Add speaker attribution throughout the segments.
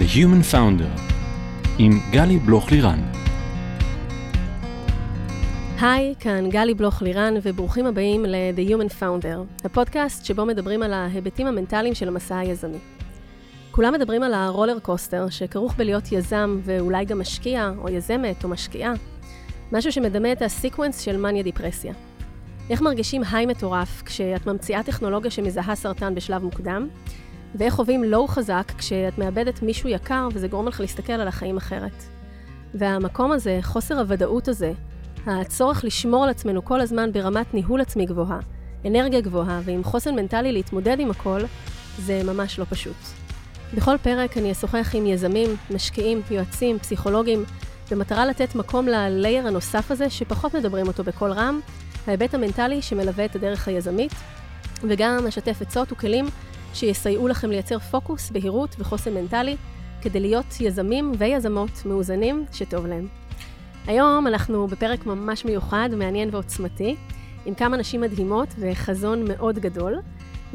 Speaker 1: The Human Founder עם גלי בלוך-לירן.
Speaker 2: היי, כאן גלי בלוך-לירן, וברוכים הבאים ל-The Human Founder, הפודקאסט שבו מדברים על ההיבטים המנטליים של המסע היזמי. כולם מדברים על ה roller coaster שכרוך בלהיות יזם ואולי גם משקיע, או יזמת, או משקיעה. משהו שמדמה את ה sequence של מניה דיפרסיה. איך מרגישים high מטורף כשאת ממציאה טכנולוגיה שמזהה סרטן בשלב מוקדם, ואיך חווים לואו חזק כשאת מאבדת מישהו יקר וזה גורם לך להסתכל על החיים אחרת. והמקום הזה, חוסר הוודאות הזה, הצורך לשמור על עצמנו כל הזמן ברמת ניהול עצמי גבוהה, אנרגיה גבוהה ועם חוסן מנטלי להתמודד עם הכל, זה ממש לא פשוט. בכל פרק אני אשוחח עם יזמים, משקיעים, יועצים, פסיכולוגים, במטרה לתת מקום ללייר הנוסף הזה שפחות מדברים אותו בקול רם, ההיבט המנטלי שמלווה את הדרך היזמית, וגם אשתף עצות וכלים שיסייעו לכם לייצר פוקוס, בהירות וחוסן מנטלי, כדי להיות יזמים ויזמות מאוזנים שטוב להם. היום אנחנו בפרק ממש מיוחד, מעניין ועוצמתי, עם כמה נשים מדהימות וחזון מאוד גדול,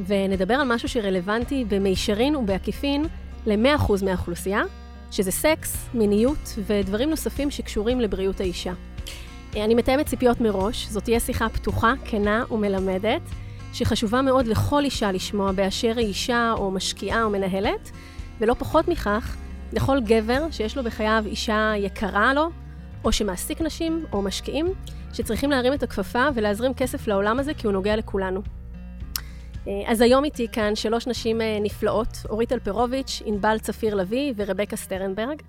Speaker 2: ונדבר על משהו שרלוונטי במישרין ובעקיפין ל-100% מהאוכלוסייה, שזה סקס, מיניות ודברים נוספים שקשורים לבריאות האישה. אני מתאמת ציפיות מראש, זאת תהיה שיחה פתוחה, כנה ומלמדת, שחשובה מאוד לכל אישה לשמוע באשר היא אישה או משקיעה או מנהלת, ולא פחות מכך, לכל גבר שיש לו בחייו אישה יקרה לו, או שמעסיק נשים או משקיעים, שצריכים להרים את הכפפה ולהזרים כסף לעולם הזה כי הוא נוגע לכולנו. אז היום איתי כאן שלוש נשים נפלאות, אורית אלפרוביץ', ענבל צפיר לביא ורבקה סטרנברג.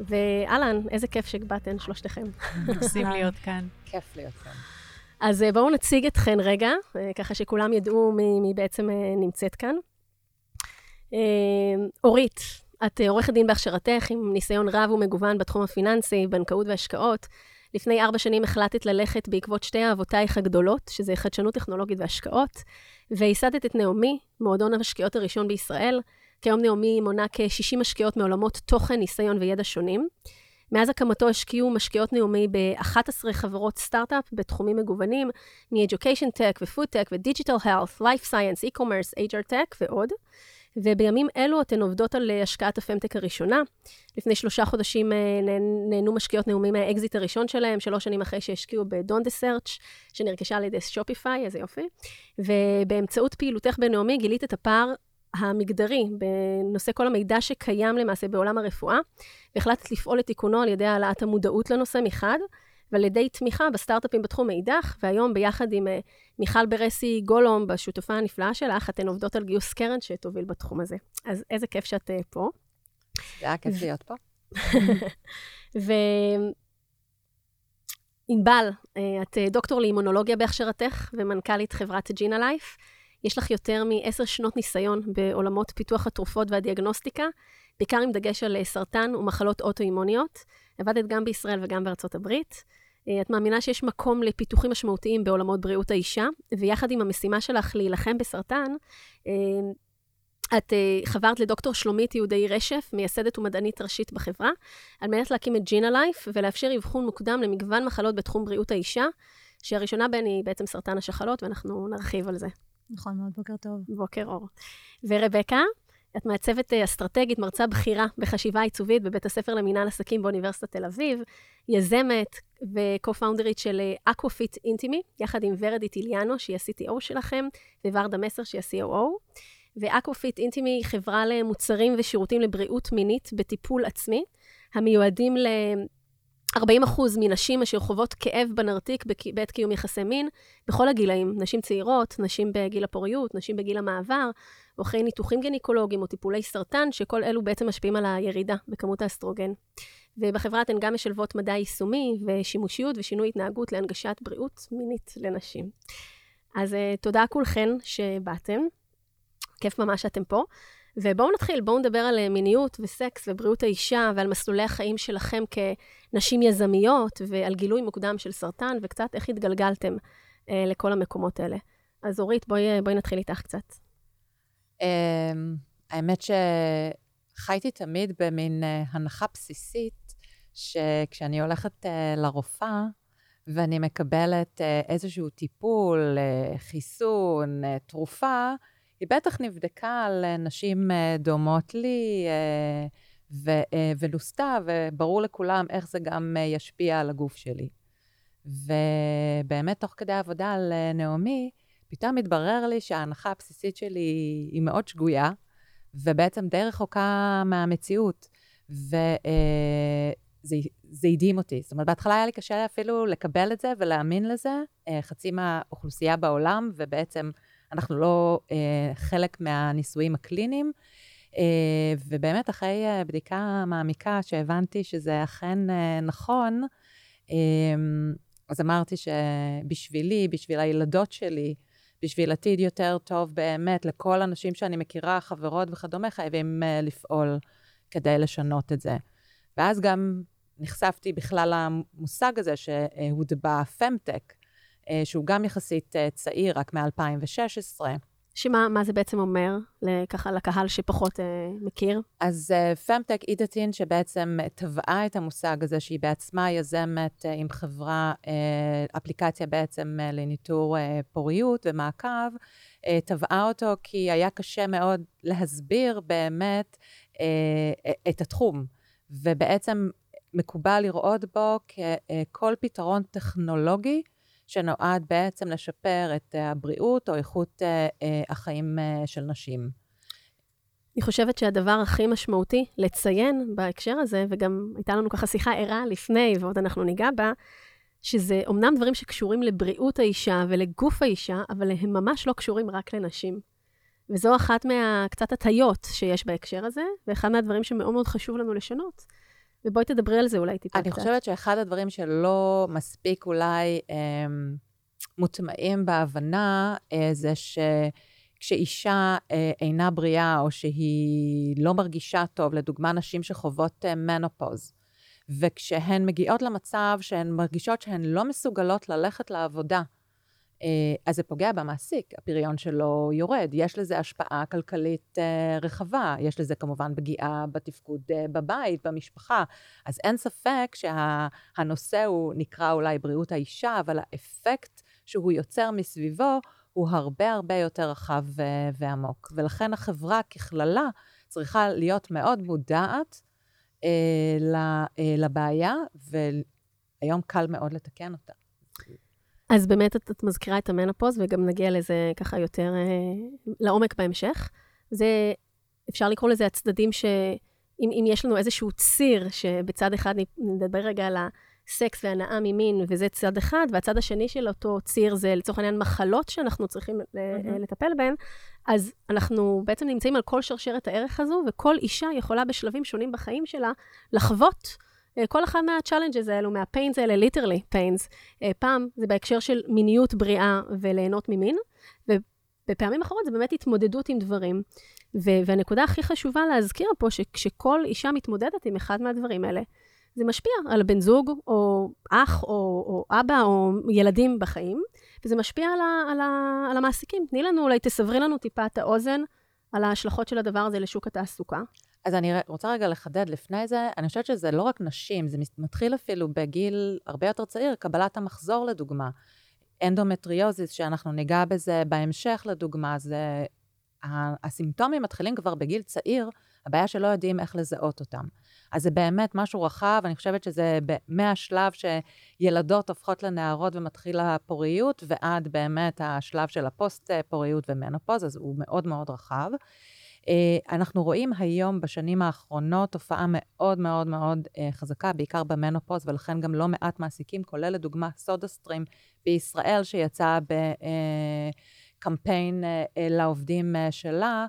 Speaker 2: ואהלן, איזה כיף שבאתן שלושתכם.
Speaker 3: נוסעים להיות כאן.
Speaker 4: כיף להיות כאן.
Speaker 2: אז בואו נציג אתכן רגע, ככה שכולם ידעו מי, מי בעצם נמצאת כאן. אורית, את עורכת דין בהכשרתך עם ניסיון רב ומגוון בתחום הפיננסי, בנקאות והשקעות. לפני ארבע שנים החלטת ללכת בעקבות שתי אהבותייך הגדולות, שזה חדשנות טכנולוגית והשקעות, וייסדת את נעמי, מועדון המשקיעות הראשון בישראל. כיום NEOME מונה כ-60 משקיעות מעולמות תוכן, ניסיון וידע שונים. מאז הקמתו השקיעו משקיעות NEOME ב-11 חברות סטארט-אפ בתחומים מגוונים, מ-Education Tech ו-Food Tech ו-Digital Health, Life Science, E-Commerce, HR Tech ועוד. ובימים אלו אתן עובדות על השקעת ה femtech הראשונה. לפני שלושה חודשים נהנו משקיעות NEOME מהאקזיט הראשון שלהם, שלוש שנים אחרי שהשקיעו ב- Donde Search, שנרכשה על ידי Shopify, איזה יופי. ובאמצעות פעילותך בנעמי גילית את הפער המגדרי בנושא כל המידע שקיים למעשה בעולם הרפואה, והחלטת לפעול לתיקונו על ידי העלאת המודעות לנושא מחד, ועל ידי תמיכה בסטארט-אפים בתחום מאידך, והיום ביחד עם מיכל ברסי גולום, בשותפה הנפלאה שלך, אתן עובדות על גיוס קרן שתוביל בתחום הזה. אז איזה כיף שאת פה.
Speaker 4: זה היה כיף להיות פה.
Speaker 2: וענבל, את דוקטור לאימונולוגיה בהכשרתך ומנכ"לית חברת ג'ינה לייף. יש לך יותר מעשר שנות ניסיון בעולמות פיתוח התרופות והדיאגנוסטיקה, בעיקר עם דגש על סרטן ומחלות אוטואימוניות. עבדת גם בישראל וגם בארצות הברית. את מאמינה שיש מקום לפיתוחים משמעותיים בעולמות בריאות האישה, ויחד עם המשימה שלך להילחם בסרטן, את חברת לדוקטור שלומית יהודי רשף, מייסדת ומדענית ראשית בחברה, על מנת להקים את Gina Life ולאפשר אבחון מוקדם למגוון מחלות בתחום בריאות האישה, שהראשונה בהן היא בעצם סרטן השחלות, ואנחנו נרחיב על זה.
Speaker 3: נכון מאוד, בוקר טוב.
Speaker 2: בוקר אור. ורבקה, את מעצבת אסטרטגית, מרצה בכירה בחשיבה עיצובית בבית הספר למינהל עסקים באוניברסיטת תל אביב, יזמת ו- co-founder ית של אקוופיט אינטימי, יחד עם ורד איטליאנו, שהיא ה-CTO שלכם, וורדה מסר, שהיא ה-COO. ואקוופיט אינטימי היא חברה למוצרים ושירותים לבריאות מינית בטיפול עצמי, המיועדים. 40% מנשים אשר חוות כאב בנרתיק בעת קיום יחסי מין, בכל הגילאים, נשים צעירות, נשים בגיל הפוריות, נשים בגיל המעבר, או אחרי ניתוחים גינקולוגיים או טיפולי סרטן, שכל אלו בעצם משפיעים על הירידה בכמות האסטרוגן. ובחברה אתן גם משלבות מדע יישומי ושימושיות ושינוי התנהגות להנגשת בריאות מינית לנשים. אז תודה כולכן שבאתם, כיף ממש שאתם פה. ובואו נתחיל, בואו נדבר על מיניות וסקס ובריאות האישה ועל מסלולי החיים שלכם כנשים יזמיות ועל גילוי מוקדם של סרטן וקצת איך התגלגלתם אה, לכל המקומות האלה. אז אורית, בואי, בואי נתחיל איתך קצת.
Speaker 4: Um, האמת שחייתי תמיד במין uh, הנחה בסיסית, שכשאני הולכת לרופאה, ואני מקבלת איזשהו טיפול, חיסון, תרופה, היא בטח נבדקה על נשים דומות לי, ו, ולוסתה, וברור לכולם איך זה גם ישפיע על הגוף שלי. ובאמת, תוך כדי עבודה על נעמי, פתאום התברר לי שההנחה הבסיסית שלי היא מאוד שגויה, ובעצם די רחוקה מהמציאות. וזה הדהים אותי. זאת אומרת, בהתחלה היה לי קשה אפילו לקבל את זה ולהאמין לזה. חצי מהאוכלוסייה בעולם, ובעצם אנחנו לא חלק מהניסויים הקליניים. ובאמת, אחרי בדיקה מעמיקה, שהבנתי שזה אכן נכון, אז אמרתי שבשבילי, בשביל הילדות שלי, בשביל עתיד יותר טוב באמת, לכל הנשים שאני מכירה, חברות וכדומה, חייבים uh, לפעול כדי לשנות את זה. ואז גם נחשפתי בכלל למושג הזה שהודבע פמטק, שהוא גם יחסית uh, צעיר, רק מ-2016.
Speaker 2: שמה זה בעצם אומר, ככה לקהל שפחות אה, מכיר?
Speaker 4: אז אה, פמטק אידטין, שבעצם טבעה את המושג הזה, שהיא בעצמה יזמת אה, עם חברה, אה, אפליקציה בעצם אה, לניטור אה, פוריות ומעקב, אה, טבעה אותו כי היה קשה מאוד להסביר באמת אה, את התחום. ובעצם מקובל לראות בו ככל פתרון טכנולוגי שנועד בעצם לשפר את אה, הבריאות או איכות אה, אה, החיים של נשים.
Speaker 2: אני חושבת שהדבר הכי משמעותי לציין בהקשר הזה, וגם הייתה לנו ככה שיחה ערה לפני, ועוד אנחנו ניגע בה, שזה אומנם דברים שקשורים לבריאות האישה ולגוף האישה, אבל הם ממש לא קשורים רק לנשים. וזו אחת מהקצת הטיות שיש בהקשר הזה, ואחד מהדברים שמאוד מאוד חשוב לנו לשנות. ובואי תדברי על זה אולי טיפה
Speaker 4: קצת. אני חושבת שאחד הדברים שלא מספיק אולי אה, מוטמעים בהבנה, אה, זה שכשאישה אה, אינה בריאה, או שהיא לא מרגישה טוב, לדוגמה נשים שחוות אה, מנופוז, וכשהן מגיעות למצב שהן מרגישות שהן לא מסוגלות ללכת לעבודה, אז זה פוגע במעסיק, הפריון שלו יורד. יש לזה השפעה כלכלית אה, רחבה, יש לזה כמובן פגיעה בתפקוד אה, בבית, במשפחה. אז אין ספק שהנושא הוא נקרא אולי בריאות האישה, אבל האפקט שהוא יוצר מסביבו הוא הרבה הרבה יותר רחב ועמוק. ולכן החברה ככללה צריכה להיות מאוד מודעת לבעיה, והיום קל מאוד לתקן אותה.
Speaker 2: אז באמת את, את מזכירה את המנופוז, וגם נגיע לזה ככה יותר אה, לעומק בהמשך. זה, אפשר לקרוא לזה הצדדים שאם יש לנו איזשהו ציר, שבצד אחד נדבר רגע על הסקס והנאה ממין, וזה צד אחד, והצד השני של אותו ציר זה לצורך העניין מחלות שאנחנו צריכים mm-hmm. לטפל בהן, אז אנחנו בעצם נמצאים על כל שרשרת הערך הזו, וכל אישה יכולה בשלבים שונים בחיים שלה לחוות. אה, כל אחד מה-challenges האלו, מה-pains האלה, ליטרלי pains, אה, פעם זה בהקשר של מיניות בריאה וליהנות ממין, ובפעמים אחרות זה באמת התמודדות עם דברים. ו- והנקודה הכי חשובה להזכיר פה, שכשכל אישה מתמודדת עם אחד מהדברים האלה, זה משפיע על בן זוג, או אח, או, או אבא, או ילדים בחיים, וזה משפיע על, ה- על, ה- על המעסיקים. תני לנו, אולי תסברי לנו טיפה את האוזן על ההשלכות של הדבר הזה לשוק התעסוקה.
Speaker 4: אז אני רוצה רגע לחדד לפני זה, אני חושבת שזה לא רק נשים, זה מתחיל אפילו בגיל הרבה יותר צעיר, קבלת המחזור לדוגמה. אנדומטריוזיס, שאנחנו ניגע בזה בהמשך לדוגמה, זה... הסימפטומים מתחילים כבר בגיל צעיר, הבעיה שלא יודעים איך לזהות אותם. אז זה באמת משהו רחב, אני חושבת שזה מהשלב שילדות הופכות לנערות ומתחיל הפוריות, ועד באמת השלב של הפוסט-פוריות ומנופוז, אז הוא מאוד מאוד רחב. אה, אנחנו רואים היום, בשנים האחרונות, תופעה מאוד מאוד מאוד אה, חזקה, בעיקר במנופוז, ולכן גם לא מעט מעסיקים, כולל לדוגמה סודה סטרים בישראל, שיצא בקמפיין אה, לעובדים שלה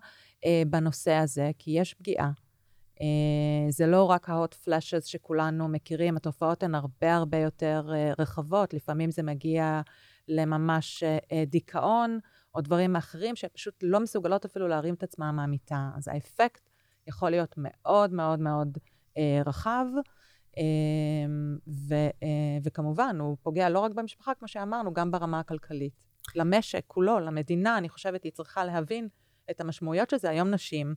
Speaker 4: בנושא הזה, כי יש פגיעה. זה לא רק ה-hot flashes שכולנו מכירים, התופעות הן הרבה הרבה יותר רחבות, לפעמים זה מגיע לממש דיכאון, או דברים אחרים שפשוט לא מסוגלות אפילו להרים את עצמם מהמיטה. אז האפקט יכול להיות מאוד מאוד מאוד אה, רחב, אה, ו, אה, וכמובן, הוא פוגע לא רק במשפחה, כמו שאמרנו, גם ברמה הכלכלית. למשק כולו, למדינה, אני חושבת, היא צריכה להבין את המשמעויות של זה. היום נשים,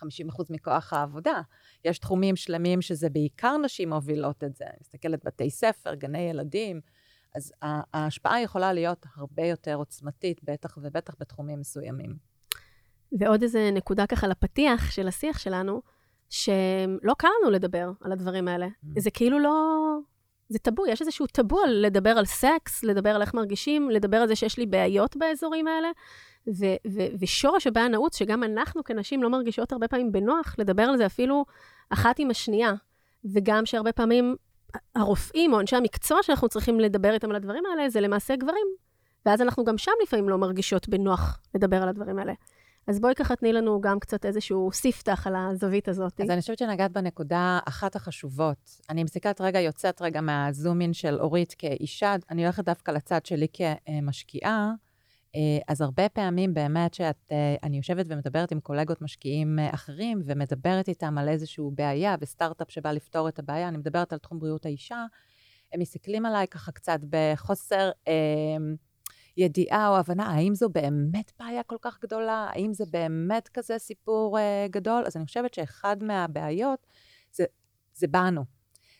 Speaker 4: 50% מכוח העבודה. יש תחומים שלמים שזה בעיקר נשים מובילות את זה. אני מסתכלת בתי ספר, גני ילדים, אז ההשפעה יכולה להיות הרבה יותר עוצמתית, בטח ובטח בתחומים מסוימים.
Speaker 2: ועוד איזה נקודה ככה לפתיח של השיח שלנו, שלא קל לנו לדבר על הדברים האלה.
Speaker 4: Mm.
Speaker 2: זה כאילו לא... זה טאבו, יש איזשהו טאבו על לדבר על סקס, לדבר על איך מרגישים, לדבר על זה שיש לי בעיות באזורים האלה. ו- ו- ושורש הבעיה נעוץ, שגם אנחנו כנשים לא מרגישות הרבה פעמים בנוח לדבר על זה אפילו אחת עם השנייה. וגם שהרבה פעמים הרופאים או אנשי המקצוע שאנחנו צריכים לדבר איתם על הדברים האלה, זה למעשה גברים. ואז אנחנו גם שם לפעמים לא מרגישות בנוח לדבר על הדברים האלה. אז בואי ככה תני לנו גם קצת איזשהו ספתח על הזווית הזאת.
Speaker 4: אז אני חושבת שנגעת בנקודה אחת החשובות. אני מסתכלת רגע, יוצאת רגע מהזום-אין של אורית כאישה, אני הולכת דווקא לצד שלי כמשקיעה. אה, אז הרבה פעמים באמת שאת, אה, יושבת ומדברת עם קולגות משקיעים אה, אחרים, ומדברת איתם על איזושהי בעיה וסטארט-אפ שבא לפתור את הבעיה, אני מדברת על תחום בריאות האישה, הם מסתכלים עליי ככה קצת בחוסר אה, ידיעה או הבנה, האם זו באמת בעיה כל כך גדולה? האם זה באמת כזה סיפור אה, גדול? אז אני חושבת שאחד מהבעיות זה, זה בנו.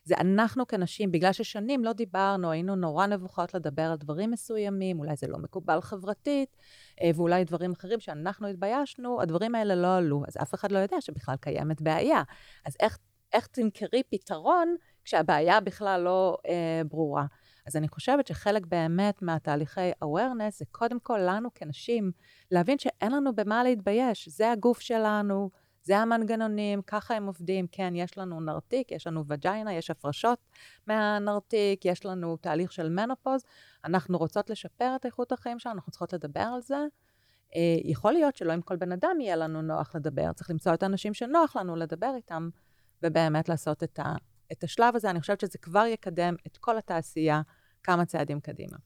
Speaker 4: זה אנחנו כנשים, בגלל ששנים לא דיברנו, היינו נורא נבוכות לדבר על דברים מסוימים, אולי זה לא מקובל חברתית, אה, ואולי דברים אחרים שאנחנו התביישנו, הדברים האלה לא עלו, אז אף אחד לא יודע שבכלל קיימת בעיה. אז איך, איך תמכרי פתרון כשהבעיה בכלל לא אה, ברורה? אז אני חושבת שחלק באמת מהתהליכי awareness זה קודם כל לנו כנשים, להבין שאין לנו במה להתבייש, זה הגוף שלנו, זה המנגנונים, ככה הם עובדים. כן, יש לנו נרתיק, יש לנו וג'יינה, יש הפרשות מהנרתיק, יש לנו תהליך של מנופוז. אנחנו רוצות לשפר את איכות החיים שלנו, אנחנו צריכות לדבר על זה. אה, יכול להיות שלא עם כל בן אדם יהיה לנו נוח לדבר, צריך למצוא את האנשים שנוח לנו לדבר איתם, ובאמת לעשות את, ה, את השלב הזה. אני חושבת שזה כבר יקדם את כל התעשייה כמה צעדים קדימה.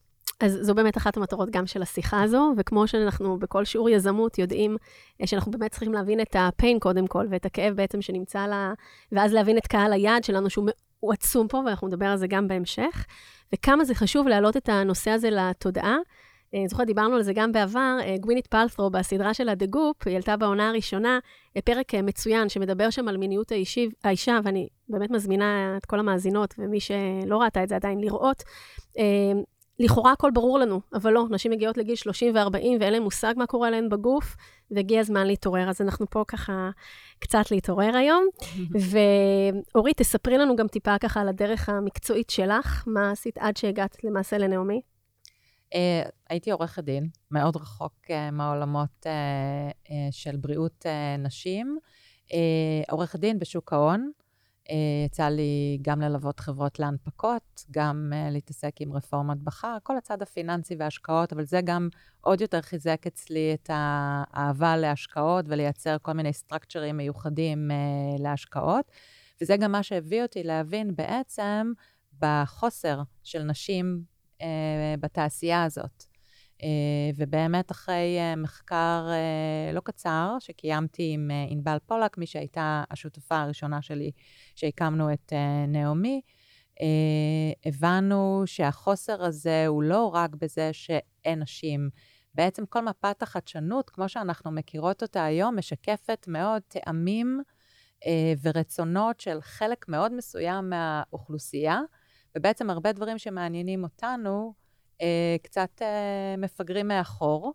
Speaker 2: אז זו באמת אחת המטרות גם של השיחה הזו, וכמו שאנחנו בכל שיעור יזמות יודעים אה, שאנחנו באמת צריכים להבין את הפיין קודם כל, ואת הכאב בעצם שנמצא לה, ואז להבין את קהל היעד שלנו, שהוא הוא עצום פה, ואנחנו נדבר על זה גם בהמשך, וכמה זה חשוב להעלות את הנושא הזה לתודעה. אה, אני זוכרת, דיברנו על זה גם בעבר, אה, גווינית פלת'רו בסדרה שלה The Goop, היא עלתה בעונה הראשונה, פרק מצוין שמדבר שם על מיניות האישי, האישה, ואני באמת מזמינה את כל המאזינות ומי שלא ראתה את זה עדיין לראות. לכאורה הכל ברור לנו, אבל לא, נשים מגיעות לגיל 30 ו-40 ואין להן מושג מה קורה להן בגוף, והגיע הזמן להתעורר. אז אנחנו פה ככה קצת להתעורר היום. ואורית, תספרי לנו גם טיפה ככה על הדרך המקצועית שלך, מה עשית עד שהגעת למעשה לנעמי?
Speaker 4: Uh, הייתי עורכת דין, מאוד רחוק uh, מהעולמות uh, של בריאות נשים. עורכת דין בשוק ההון, אה, יצא לי גם ללוות חברות להנפקות, גם uh, להתעסק עם רפורמת בכר, כל הצד הפיננסי וההשקעות, אבל זה גם עוד יותר חיזק אצלי את האהבה להשקעות ולייצר כל מיני סטרקצ'רים מיוחדים uh, להשקעות. וזה גם מה שהביא אותי להבין בעצם בחוסר של נשים בתעשייה הזאת. אה, ובאמת אחרי אה, מחקר אה, לא קצר שקיימתי עם ענבל פולק, מי שהייתה השותפה הראשונה שלי שהקמנו את נעמי, הבנו שהחוסר הזה הוא לא רק בזה שאין נשים. בעצם כל מפת החדשנות, כמו שאנחנו מכירות אותה היום, משקפת מאוד טעמים ורצונות של חלק מאוד מסוים מהאוכלוסייה, ובעצם הרבה דברים שמעניינים אותנו, קצת אה, מפגרים מאחור,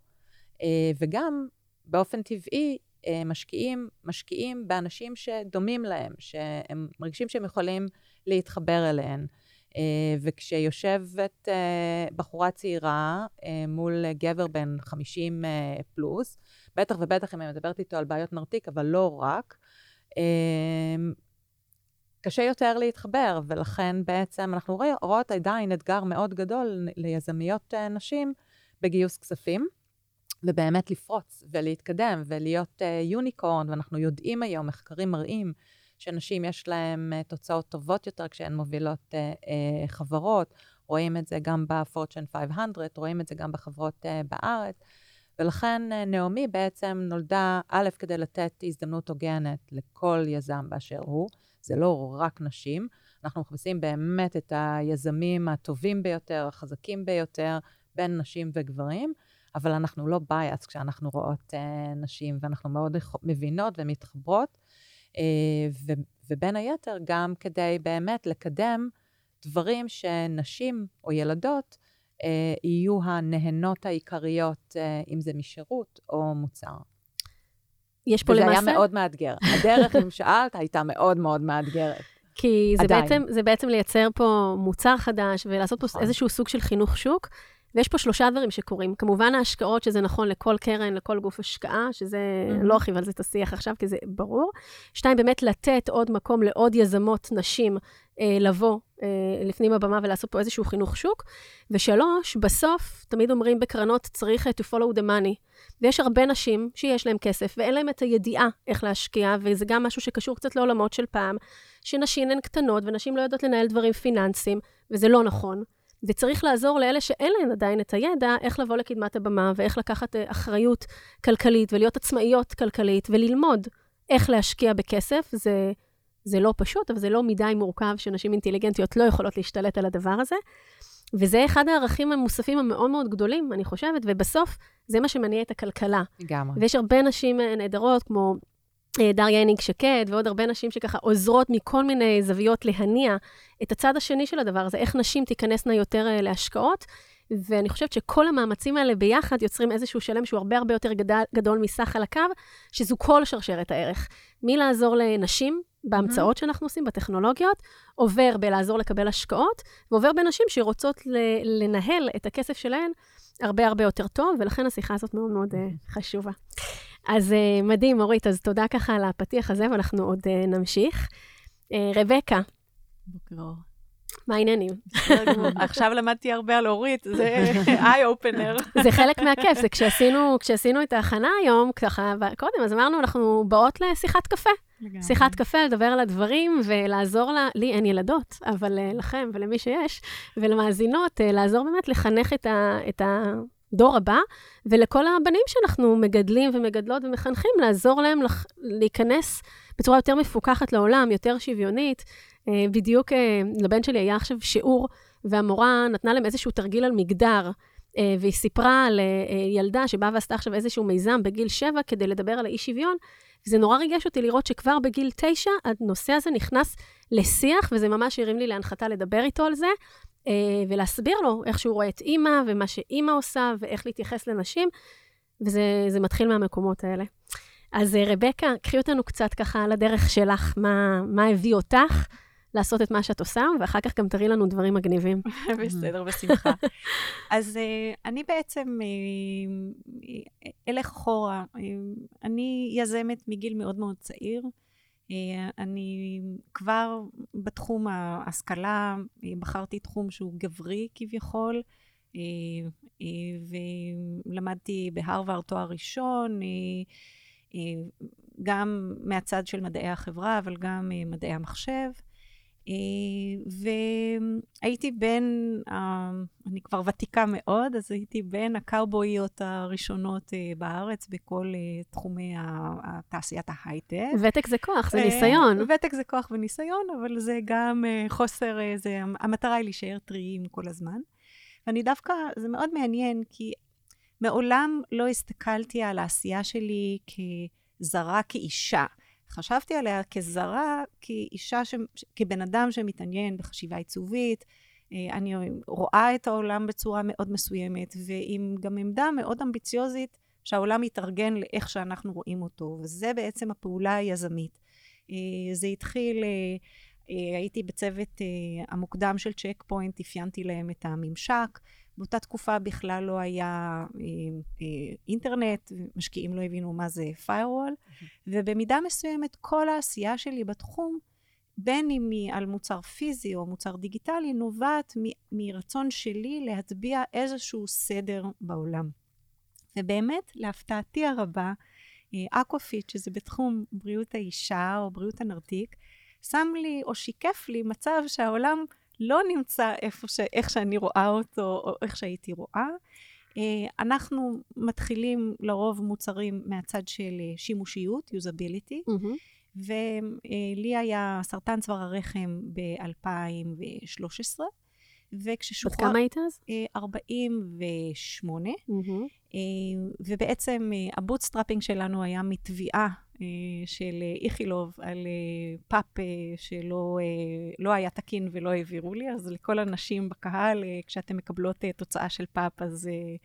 Speaker 4: אה, וגם באופן טבעי אה, משקיעים, משקיעים באנשים שדומים להם, שהם מרגישים שהם יכולים להתחבר אליהם. וכשיושבת בחורה צעירה מול גבר בן 50 uh, פלוס, בטח ובטח אם אני מדברת איתו על בעיות נרתיק, אבל לא רק, קשה יותר להתחבר, ולכן בעצם אנחנו רואות עדיין אתגר מאוד גדול ליזמיות אה, נשים בגיוס כספים, ובאמת לפרוץ ולהתקדם ולהיות יוניקורן, uh, ואנחנו יודעים היום, מחקרים מראים, שנשים יש להן uh, תוצאות טובות יותר כשהן מובילות חברות, רואים את זה גם ב-Fortune 500, רואים את זה גם בחברות בארץ. ולכן נעמי בעצם נולדה, א', כדי לתת הזדמנות הוגנת לכל יזם באשר הוא, זה לא רק נשים, אנחנו מחפשים באמת את היזמים הטובים ביותר, החזקים ביותר, בין נשים וגברים, אבל אנחנו לא בייס כשאנחנו רואות uh, נשים, ואנחנו מאוד מבינות ומתחברות, uh, ו- ובין היתר גם כדי באמת לקדם דברים שנשים או ילדות uh, יהיו הנהנות העיקריות, uh, אם זה משירות או מוצר.
Speaker 2: יש פה
Speaker 4: וזה
Speaker 2: למעשה...
Speaker 4: היה מאוד מאתגר. הדרך, אם שאלת, הייתה מאוד מאוד מאתגרת.
Speaker 2: כי זה
Speaker 4: עדיין.
Speaker 2: בעצם, זה בעצם לייצר פה מוצר חדש ולעשות פה
Speaker 4: נכון.
Speaker 2: איזשהו סוג של חינוך שוק. ויש פה שלושה דברים שקורים. כמובן ההשקעות, שזה נכון לכל קרן, לכל גוף השקעה, שזה,
Speaker 4: Mhm.
Speaker 2: לא ארחיב על זה את השיח עכשיו, כי זה ברור. שתיים, באמת לתת עוד מקום לעוד יזמות נשים אה, לבוא לפנים הבמה ולעשות פה איזשהו חינוך שוק. ושלוש, בסוף, תמיד אומרים בקרנות, צריך אה, to follow the money. ויש הרבה נשים שיש להן כסף ואין להן את הידיעה איך להשקיע, וזה גם משהו שקשור קצת לעולמות של פעם, שנשים הן קטנות ונשים לא יודעות לנהל דברים פיננסיים, וזה לא נכון. וצריך לעזור לאלה שאין להן עדיין את הידע, איך לבוא לקדמת הבמה ואיך לקחת אה, אחריות כלכלית ולהיות עצמאיות כלכלית וללמוד איך להשקיע בכסף. זה, זה לא פשוט, אבל זה לא מדי מורכב שנשים אינטליגנטיות לא יכולות להשתלט על הדבר הזה. וזה אחד הערכים המוספים המאוד מאוד גדולים, אני חושבת, ובסוף זה מה שמניע את הכלכלה.
Speaker 4: לגמרי.
Speaker 2: ויש הרבה נשים אה, נהדרות, כמו אה, דריה הניג שקד, ועוד הרבה נשים שככה עוזרות מכל מיני זוויות להניע את הצד השני של הדבר הזה, איך נשים תיכנסנה יותר אה, להשקעות. ואני חושבת שכל המאמצים האלה ביחד יוצרים איזשהו שלם שהוא הרבה הרבה יותר גדל, גדול מסך על הקו, שזו כל שרשרת הערך. מלעזור לנשים בהמצאות שאנחנו עושים, בטכנולוגיות, עובר בלעזור לקבל השקעות, ועובר בנשים שרוצות לנהל את הכסף שלהן הרבה הרבה יותר טוב, ולכן השיחה הזאת מאוד מאוד אה, חשובה. אז אה, מדהים, אורית, אז תודה ככה על הפתיח הזה, ואנחנו עוד אה, נמשיך. רבקה,
Speaker 3: בוקר אור.
Speaker 2: מה העניינים?
Speaker 3: גמור. עכשיו למדתי הרבה על אורית, זה איי אופנר.
Speaker 2: זה חלק מהכיף, זה כשעשינו, כשעשינו את ההכנה היום, ככה, קודם, אז אמרנו, אנחנו באות לשיחת קפה. שיחת קפה, לדבר על הדברים ולעזור לה, לי אין ילדות, אבל uh, לכם ולמי שיש, ולמאזינות, uh, לעזור באמת לחנך את, ה, את הדור הבא, ולכל הבנים שאנחנו מגדלים ומגדלות ומחנכים, לעזור להם לח, להיכנס בצורה יותר מפוקחת לעולם, יותר שוויונית. Uh, בדיוק uh, לבן שלי היה עכשיו שיעור, והמורה נתנה להם איזשהו תרגיל על מגדר. Uh, והיא סיפרה על ילדה שבאה ועשתה עכשיו איזשהו מיזם בגיל שבע כדי לדבר על האי-שוויון, וזה נורא ריגש אותי לראות שכבר בגיל תשע הנושא הזה נכנס לשיח, וזה ממש הרים לי להנחתה לדבר איתו על זה, אה, ולהסביר לו איך שהוא רואה את אימא, ומה שאימא עושה, ואיך להתייחס לנשים, וזה מתחיל מהמקומות האלה. אז אה, רבקה, קחי אותנו קצת ככה על הדרך שלך, מה, מה הביא אותך לעשות את מה שאת עושה, ואחר כך גם תראי לנו דברים מגניבים.
Speaker 3: בסדר, בשמחה. אז uh, אני בעצם אלך אחורה. אני יזמת מגיל מאוד מאוד צעיר. Uh, אני כבר בתחום ההשכלה, uh, בחרתי תחום שהוא גברי כביכול, uh, ולמדתי בהרווארד תואר ראשון, גם מהצד של מדעי החברה, אבל גם מדעי המחשב. והייתי בין, אני כבר ותיקה מאוד, אז הייתי בין הקאובויות הראשונות בארץ בכל תחומי תעשיית ההייטק.
Speaker 2: ותק זה כוח, זה ניסיון.
Speaker 3: ותק זה כוח וניסיון, אבל זה גם חוסר, זה, המטרה היא להישאר טריים כל הזמן. ואני דווקא, זה מאוד מעניין, כי מעולם לא הסתכלתי על העשייה שלי כזרה כאישה. חשבתי עליה כזרה, כאישה, ש... כבן אדם שמתעניין בחשיבה עיצובית. אני רואה את העולם בצורה מאוד מסוימת, ועם גם עמדה מאוד אמביציוזית, שהעולם יתארגן לאיך שאנחנו רואים אותו, וזה בעצם הפעולה היזמית. זה התחיל, הייתי בצוות המוקדם של צ'ק פוינט, אפיינתי להם את הממשק. באותה תקופה בכלל לא היה אה, אה, אינטרנט, משקיעים לא הבינו מה זה firewall, mm-hmm. ובמידה מסוימת כל העשייה שלי בתחום, בין אם היא על מוצר פיזי או מוצר דיגיטלי, נובעת מ- מרצון שלי להטביע איזשהו סדר בעולם. ובאמת, להפתעתי הרבה, אקופיט, שזה בתחום בריאות האישה או בריאות הנרתיק, שם לי או שיקף לי מצב שהעולם לא נמצא איפה ש... איך שאני רואה אותו, או איך שהייתי רואה. אנחנו מתחילים לרוב מוצרים מהצד של שימושיות, usability, mm-hmm. ולי היה סרטן צוואר הרחם ב-2013, וכששוחרר...
Speaker 2: בת כמה היית אז?
Speaker 3: 48, mm-hmm. ובעצם ה bootstrapping שלנו היה מתביעה של איכילוב על פאפ שלא לא היה תקין ולא העבירו לי, אז לכל הנשים בקהל, כשאתן מקבלות תוצאה של פאפ, אז אה,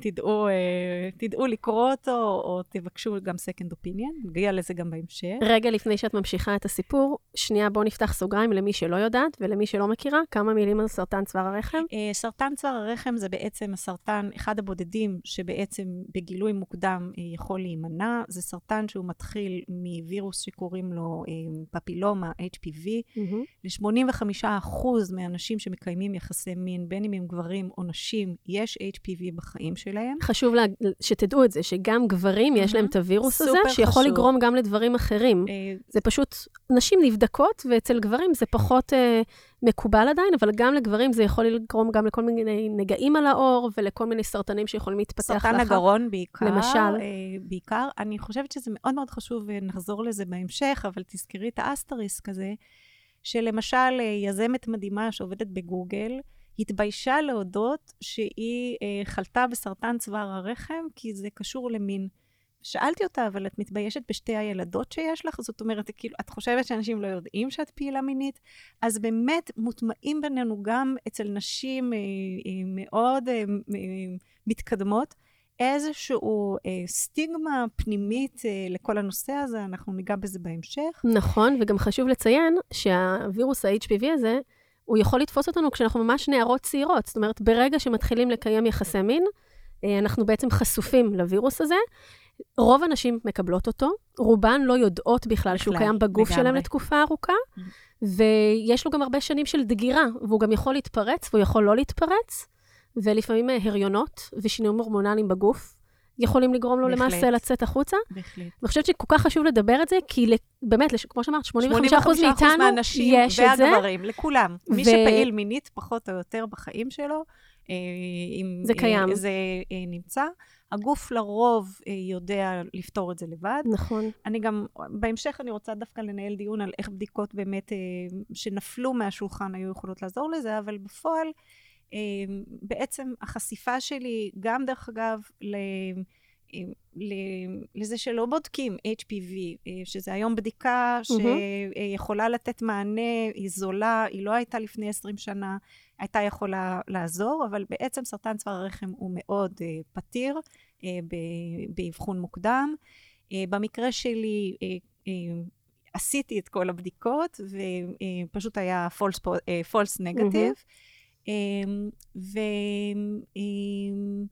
Speaker 3: תדעו, אה, תדעו לקרוא אותו, או תבקשו גם second opinion, נגיע לזה גם בהמשך.
Speaker 2: רגע לפני שאת ממשיכה את הסיפור, שנייה, בואו נפתח סוגריים למי שלא יודעת ולמי שלא מכירה, כמה מילים על סרטן צוואר הרחם.
Speaker 3: אה, סרטן צוואר הרחם זה בעצם הסרטן, אחד הבודדים שבעצם בגילוי מוקדם יכול להימנע. זה סרטן שהוא מתחיל מווירוס שקוראים לו פפילומה, HPV. Mm-hmm. ל-85% מהאנשים שמקיימים יחסי מין, בין אם הם גברים או נשים, יש HPV בחיים. החיים שלהם.
Speaker 2: חשוב לה, שתדעו את זה, שגם גברים יש להם את הווירוס הזה, שיכול חשוב. לגרום גם לדברים אחרים. אה, זה פשוט, נשים נבדקות, ואצל גברים זה פחות אה, מקובל עדיין, אבל גם לגברים זה יכול לגרום גם לכל מיני נגעים על העור, ולכל מיני סרטנים שיכולים להתפתח
Speaker 3: לאחר. סרטן הגרון בעיקר. למשל. אה, בעיקר. אני חושבת שזה מאוד מאוד חשוב, ונחזור לזה בהמשך, אבל תזכרי את האסטריסק הזה, שלמשל, יזמת מדהימה שעובדת בגוגל, התביישה להודות שהיא אה, חלתה בסרטן צוואר הרחם, כי זה קשור למין. שאלתי אותה, אבל את מתביישת בשתי הילדות שיש לך? זאת אומרת, כאילו, את חושבת שאנשים לא יודעים שאת פעילה מינית? אז באמת מוטמעים בינינו גם אצל נשים אה, אה, מאוד אה, אה, מתקדמות, איזשהו אה, סטיגמה פנימית אה, לכל הנושא הזה, אנחנו ניגע בזה בהמשך.
Speaker 2: נכון, וגם חשוב לציין שהווירוס ה-HPV הזה, הוא יכול לתפוס אותנו כשאנחנו ממש נערות צעירות. זאת אומרת, ברגע שמתחילים לקיים יחסי מין, אה, אנחנו בעצם חשופים לווירוס הזה. רוב הנשים מקבלות אותו, רובן לא יודעות בכלל שהוא קיים בגוף לגמרי. שלהם לתקופה ארוכה, mm. ויש לו גם הרבה שנים של דגירה, והוא גם יכול להתפרץ והוא יכול לא להתפרץ, ולפעמים אה, הריונות ושינויים הורמונליים בגוף יכולים לגרום לו בהחלט. למעשה לצאת החוצה. בהחלט. ואני חושבת שכל כך חשוב לדבר את זה, כי באמת, כמו שאמרת, 85% 85 מאיתנו
Speaker 3: מהנשים יש את זה. והגברים, לכולם. ו... מי שפעיל מינית פחות או יותר בחיים שלו, אה, אם
Speaker 2: זה קיים.
Speaker 3: אה, זה אה, נמצא. הגוף לרוב יודע לפתור את זה לבד.
Speaker 2: נכון.
Speaker 3: אני גם, בהמשך אני רוצה דווקא לנהל דיון על איך בדיקות באמת שנפלו מהשולחן היו יכולות לעזור לזה, אבל בפועל, בעצם החשיפה שלי, גם דרך אגב, ל... אמ, לזה שלא בודקים HPV, אה, שזה היום בדיקה שיכולה לתת מענה, היא זולה, היא לא הייתה לפני 20 שנה, הייתה יכולה לעזור, אבל בעצם סרטן צוואר הרחם הוא מאוד uh, פתיר uh, באבחון מוקדם. במקרה שלי, uh, עשיתי את כל הבדיקות, ופשוט היה false, false negative. Mm-hmm. אמ, ו... אמ,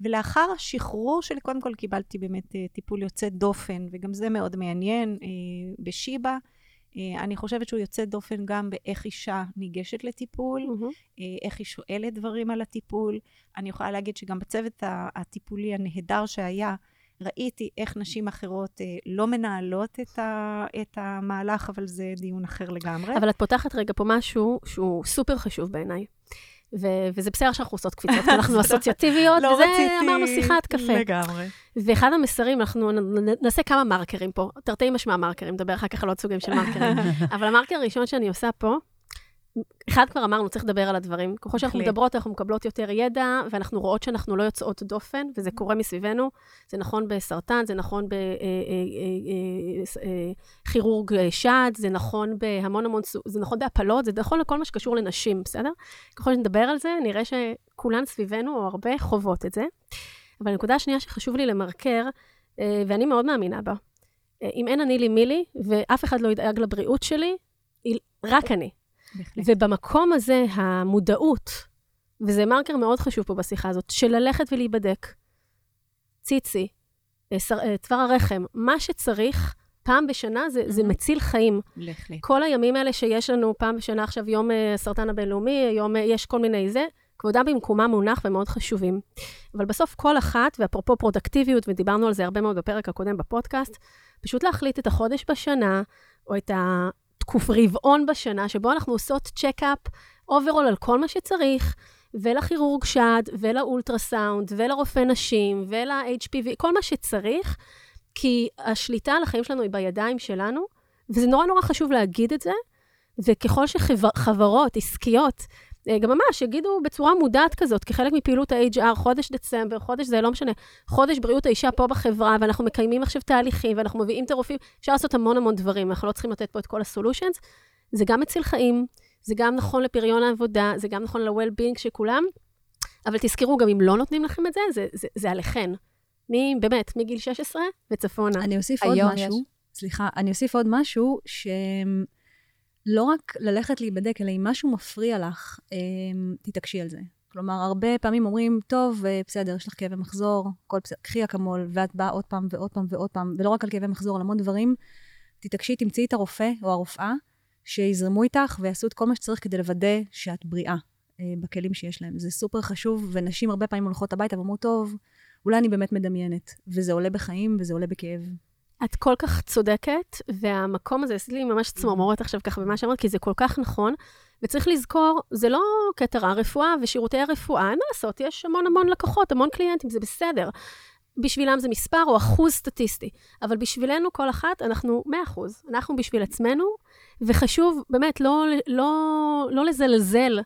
Speaker 3: ולאחר השחרור שלי, קודם כל קיבלתי באמת אה, טיפול יוצא דופן, וגם זה מאוד מעניין, אה, בשיבא. אה, אני חושבת שהוא יוצא דופן גם באיך אישה ניגשת לטיפול, mm-hmm. איך היא שואלת דברים על הטיפול. אני יכולה להגיד שגם בצוות הטיפולי הנהדר שהיה, ראיתי איך נשים אחרות אה, לא מנהלות את, ה, את המהלך, אבל זה דיון אחר לגמרי.
Speaker 2: אבל את פותחת רגע פה משהו שהוא סופר חשוב בעיניי. ו- וזה בסדר שאנחנו עושות קפיצות, אנחנו אסוציאטיביות,
Speaker 3: לא
Speaker 2: וזה
Speaker 3: רציתי...
Speaker 2: אמרנו שיחת קפה.
Speaker 3: לגמרי.
Speaker 2: ואחד המסרים, אנחנו נעשה כמה מרקרים פה, תרתי משמע מרקרים, נדבר אחר כך על עוד סוגים של מרקרים. אבל המרקר הראשון שאני עושה פה, אחד כבר אמרנו, צריך לדבר על הדברים. ככל שאנחנו מדברות, אנחנו מקבלות יותר ידע, ואנחנו רואות שאנחנו לא יוצאות דופן, וזה mm-hmm. קורה מסביבנו. זה נכון בסרטן, זה נכון בכירורג אה, אה, אה, שד, זה נכון בהמון המון, זה נכון בהפלות, זה נכון לכל מה שקשור לנשים, בסדר? ככל שנדבר על זה, נראה שכולן סביבנו, או הרבה, חוות את זה. אבל הנקודה השנייה שחשוב לי למרקר, ואני מאוד מאמינה בה, אם אין אני לי מי לי, ואף אחד לא ידאג לבריאות שלי, רק אני. בהחלט. ובמקום הזה, המודעות, וזה מרקר מאוד חשוב פה בשיחה הזאת, של ללכת ולהיבדק, ציצי, אה, אה, צוואר הרחם, מה שצריך, פעם בשנה זה, זה מציל חיים.
Speaker 3: בהחלט.
Speaker 2: כל הימים האלה שיש לנו פעם בשנה, עכשיו יום אה, הסרטן הבינלאומי, יום, יש כל מיני זה, כבודם במקומם מונח ומאוד חשובים. אבל בסוף כל אחת, ואפרופו פרודוקטיביות, ודיברנו על זה הרבה מאוד בפרק הקודם בפודקאסט, פשוט להחליט את החודש בשנה, או או תקופת רבעון בשנה, שבו אנחנו עושות checkup overall על כל מה שצריך, ולכירורג שד, ולאולטרסאונד, ולרופא נשים, ול-HPV, כל מה שצריך, כי השליטה על החיים שלנו היא בידיים שלנו, וזה נורא נורא חשוב להגיד את זה, וככל שחברות עסקיות גם ממש, יגידו בצורה מודעת כזאת, כחלק מפעילות ה-HR, חודש דצמבר, חודש זה לא משנה, חודש בריאות האישה פה בחברה, ואנחנו מקיימים עכשיו תהליכים, ואנחנו מביאים את הרופאים, אפשר לעשות המון המון דברים, אנחנו לא צריכים לתת פה את כל הסולושנס. זה גם מציל חיים, זה גם נכון לפריון העבודה, זה גם נכון ל-well-being של כולם, אבל תזכרו, גם אם לא נותנים לכם את זה, זה, זה, זה עליכן. מי, באמת, מגיל 16 וצפונה.
Speaker 5: אני אוסיף עוד משהו.
Speaker 4: יש-
Speaker 5: סליחה, אני אוסיף עוד משהו, שלא רק ללכת להיבדק, אלא אם משהו מפריע לך, אמ, תתעקשי על זה. כלומר, הרבה פעמים אומרים, טוב, אה, בסדר, יש לך כאבי מחזור, הכל בסדר, קחי אקמול, ואת באה עוד פעם ועוד פעם ועוד פעם, ולא רק על כאבי מחזור, על המון דברים. תתעקשי, תמצאי את הרופא או הרופאה, שיזרמו איתך ויעשו את כל מה שצריך כדי לוודא שאת בריאה אה, בכלים שיש להם. זה סופר חשוב, ונשים הרבה פעמים הולכות הביתה ואומרות, טוב, אולי אני באמת מדמיינת. וזה עולה בחיים וזה עולה בכאב.
Speaker 2: את כל כך צודקת, והמקום הזה, עשית לי ממש צמרמורת עכשיו ככה במה שאמרת, כי זה כל כך נכון. וצריך לזכור, זה לא קטע רע, רפואה ושירותי הרפואה, אין מה לעשות, יש המון המון לקוחות, המון קליינטים, זה בסדר. בשבילם זה מספר או אחוז סטטיסטי, אבל בשבילנו, כל אחת, אנחנו 100 אחוז. אנחנו בשביל עצמנו, וחשוב באמת לא, לא, לא לזלזל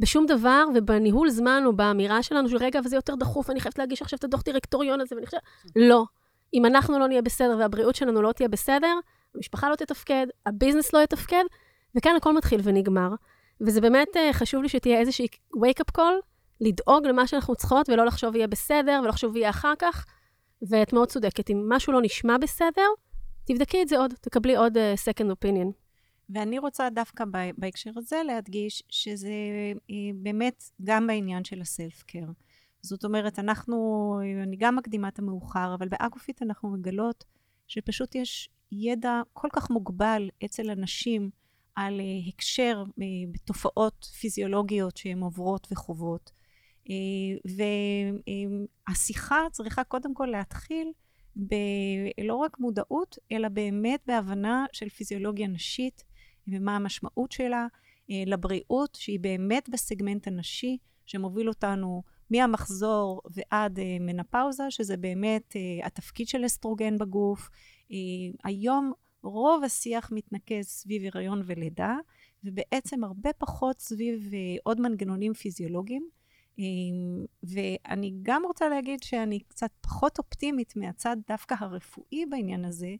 Speaker 2: בשום דבר, ובניהול זמן או באמירה שלנו של רגע, וזה יותר דחוף, אני חייבת להגיש עכשיו את הדוח דירקטוריון הזה, ואני חושבת, לא. אם אנחנו לא נהיה בסדר והבריאות שלנו לא תהיה בסדר, המשפחה לא תתפקד, הביזנס לא יתפקד, וכאן הכל מתחיל ונגמר. וזה באמת אה, חשוב לי שתהיה איזושהי wake-up call, לדאוג למה שאנחנו צריכות, ולא לחשוב יהיה בסדר, ולא לחשוב יהיה אחר כך. ואת מאוד צודקת, אם משהו לא נשמע בסדר, תבדקי את זה עוד, תקבלי עוד uh, second opinion.
Speaker 3: ואני רוצה דווקא בהקשר הזה להדגיש שזה אה, באמת גם בעניין של ה self care. זאת אומרת, אנחנו, אני גם מקדימה את המאוחר, אבל באקופיט אנחנו מגלות שפשוט יש ידע כל כך מוגבל אצל אנשים על אה, הקשר אה, בתופעות פיזיולוגיות שהן עוברות וחוות. אה, והשיחה צריכה קודם כל להתחיל בלא רק מודעות, אלא באמת בהבנה של פיזיולוגיה נשית ומה המשמעות שלה לבריאות, שהיא באמת בסגמנט הנשי, שמוביל אותנו מהמחזור ועד אה, מנפאוזה, שזה באמת אה, התפקיד של אסטרוגן בגוף. אה, היום רוב השיח מתנקז סביב הריון ולידה, ובעצם הרבה פחות סביב אה, עוד מנגנונים פיזיולוגיים. אה, ואני גם רוצה להגיד שאני קצת פחות אופטימית מהצד דווקא הרפואי בעניין הזה,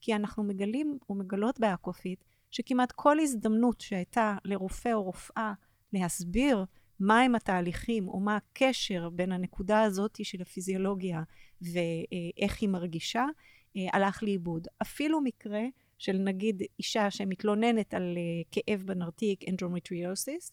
Speaker 3: כי אנחנו מגלים ומגלות באקופיט שכמעט כל הזדמנות שהייתה לרופא או רופאה להסביר מהם התהליכים או מה הקשר בין הנקודה הזאת של הפיזיולוגיה ואיך היא מרגישה, אה, הלך לאיבוד. אפילו מקרה של נגיד אישה שמתלוננת על אה, כאב בנרתיק, אנדרומטריוסיס,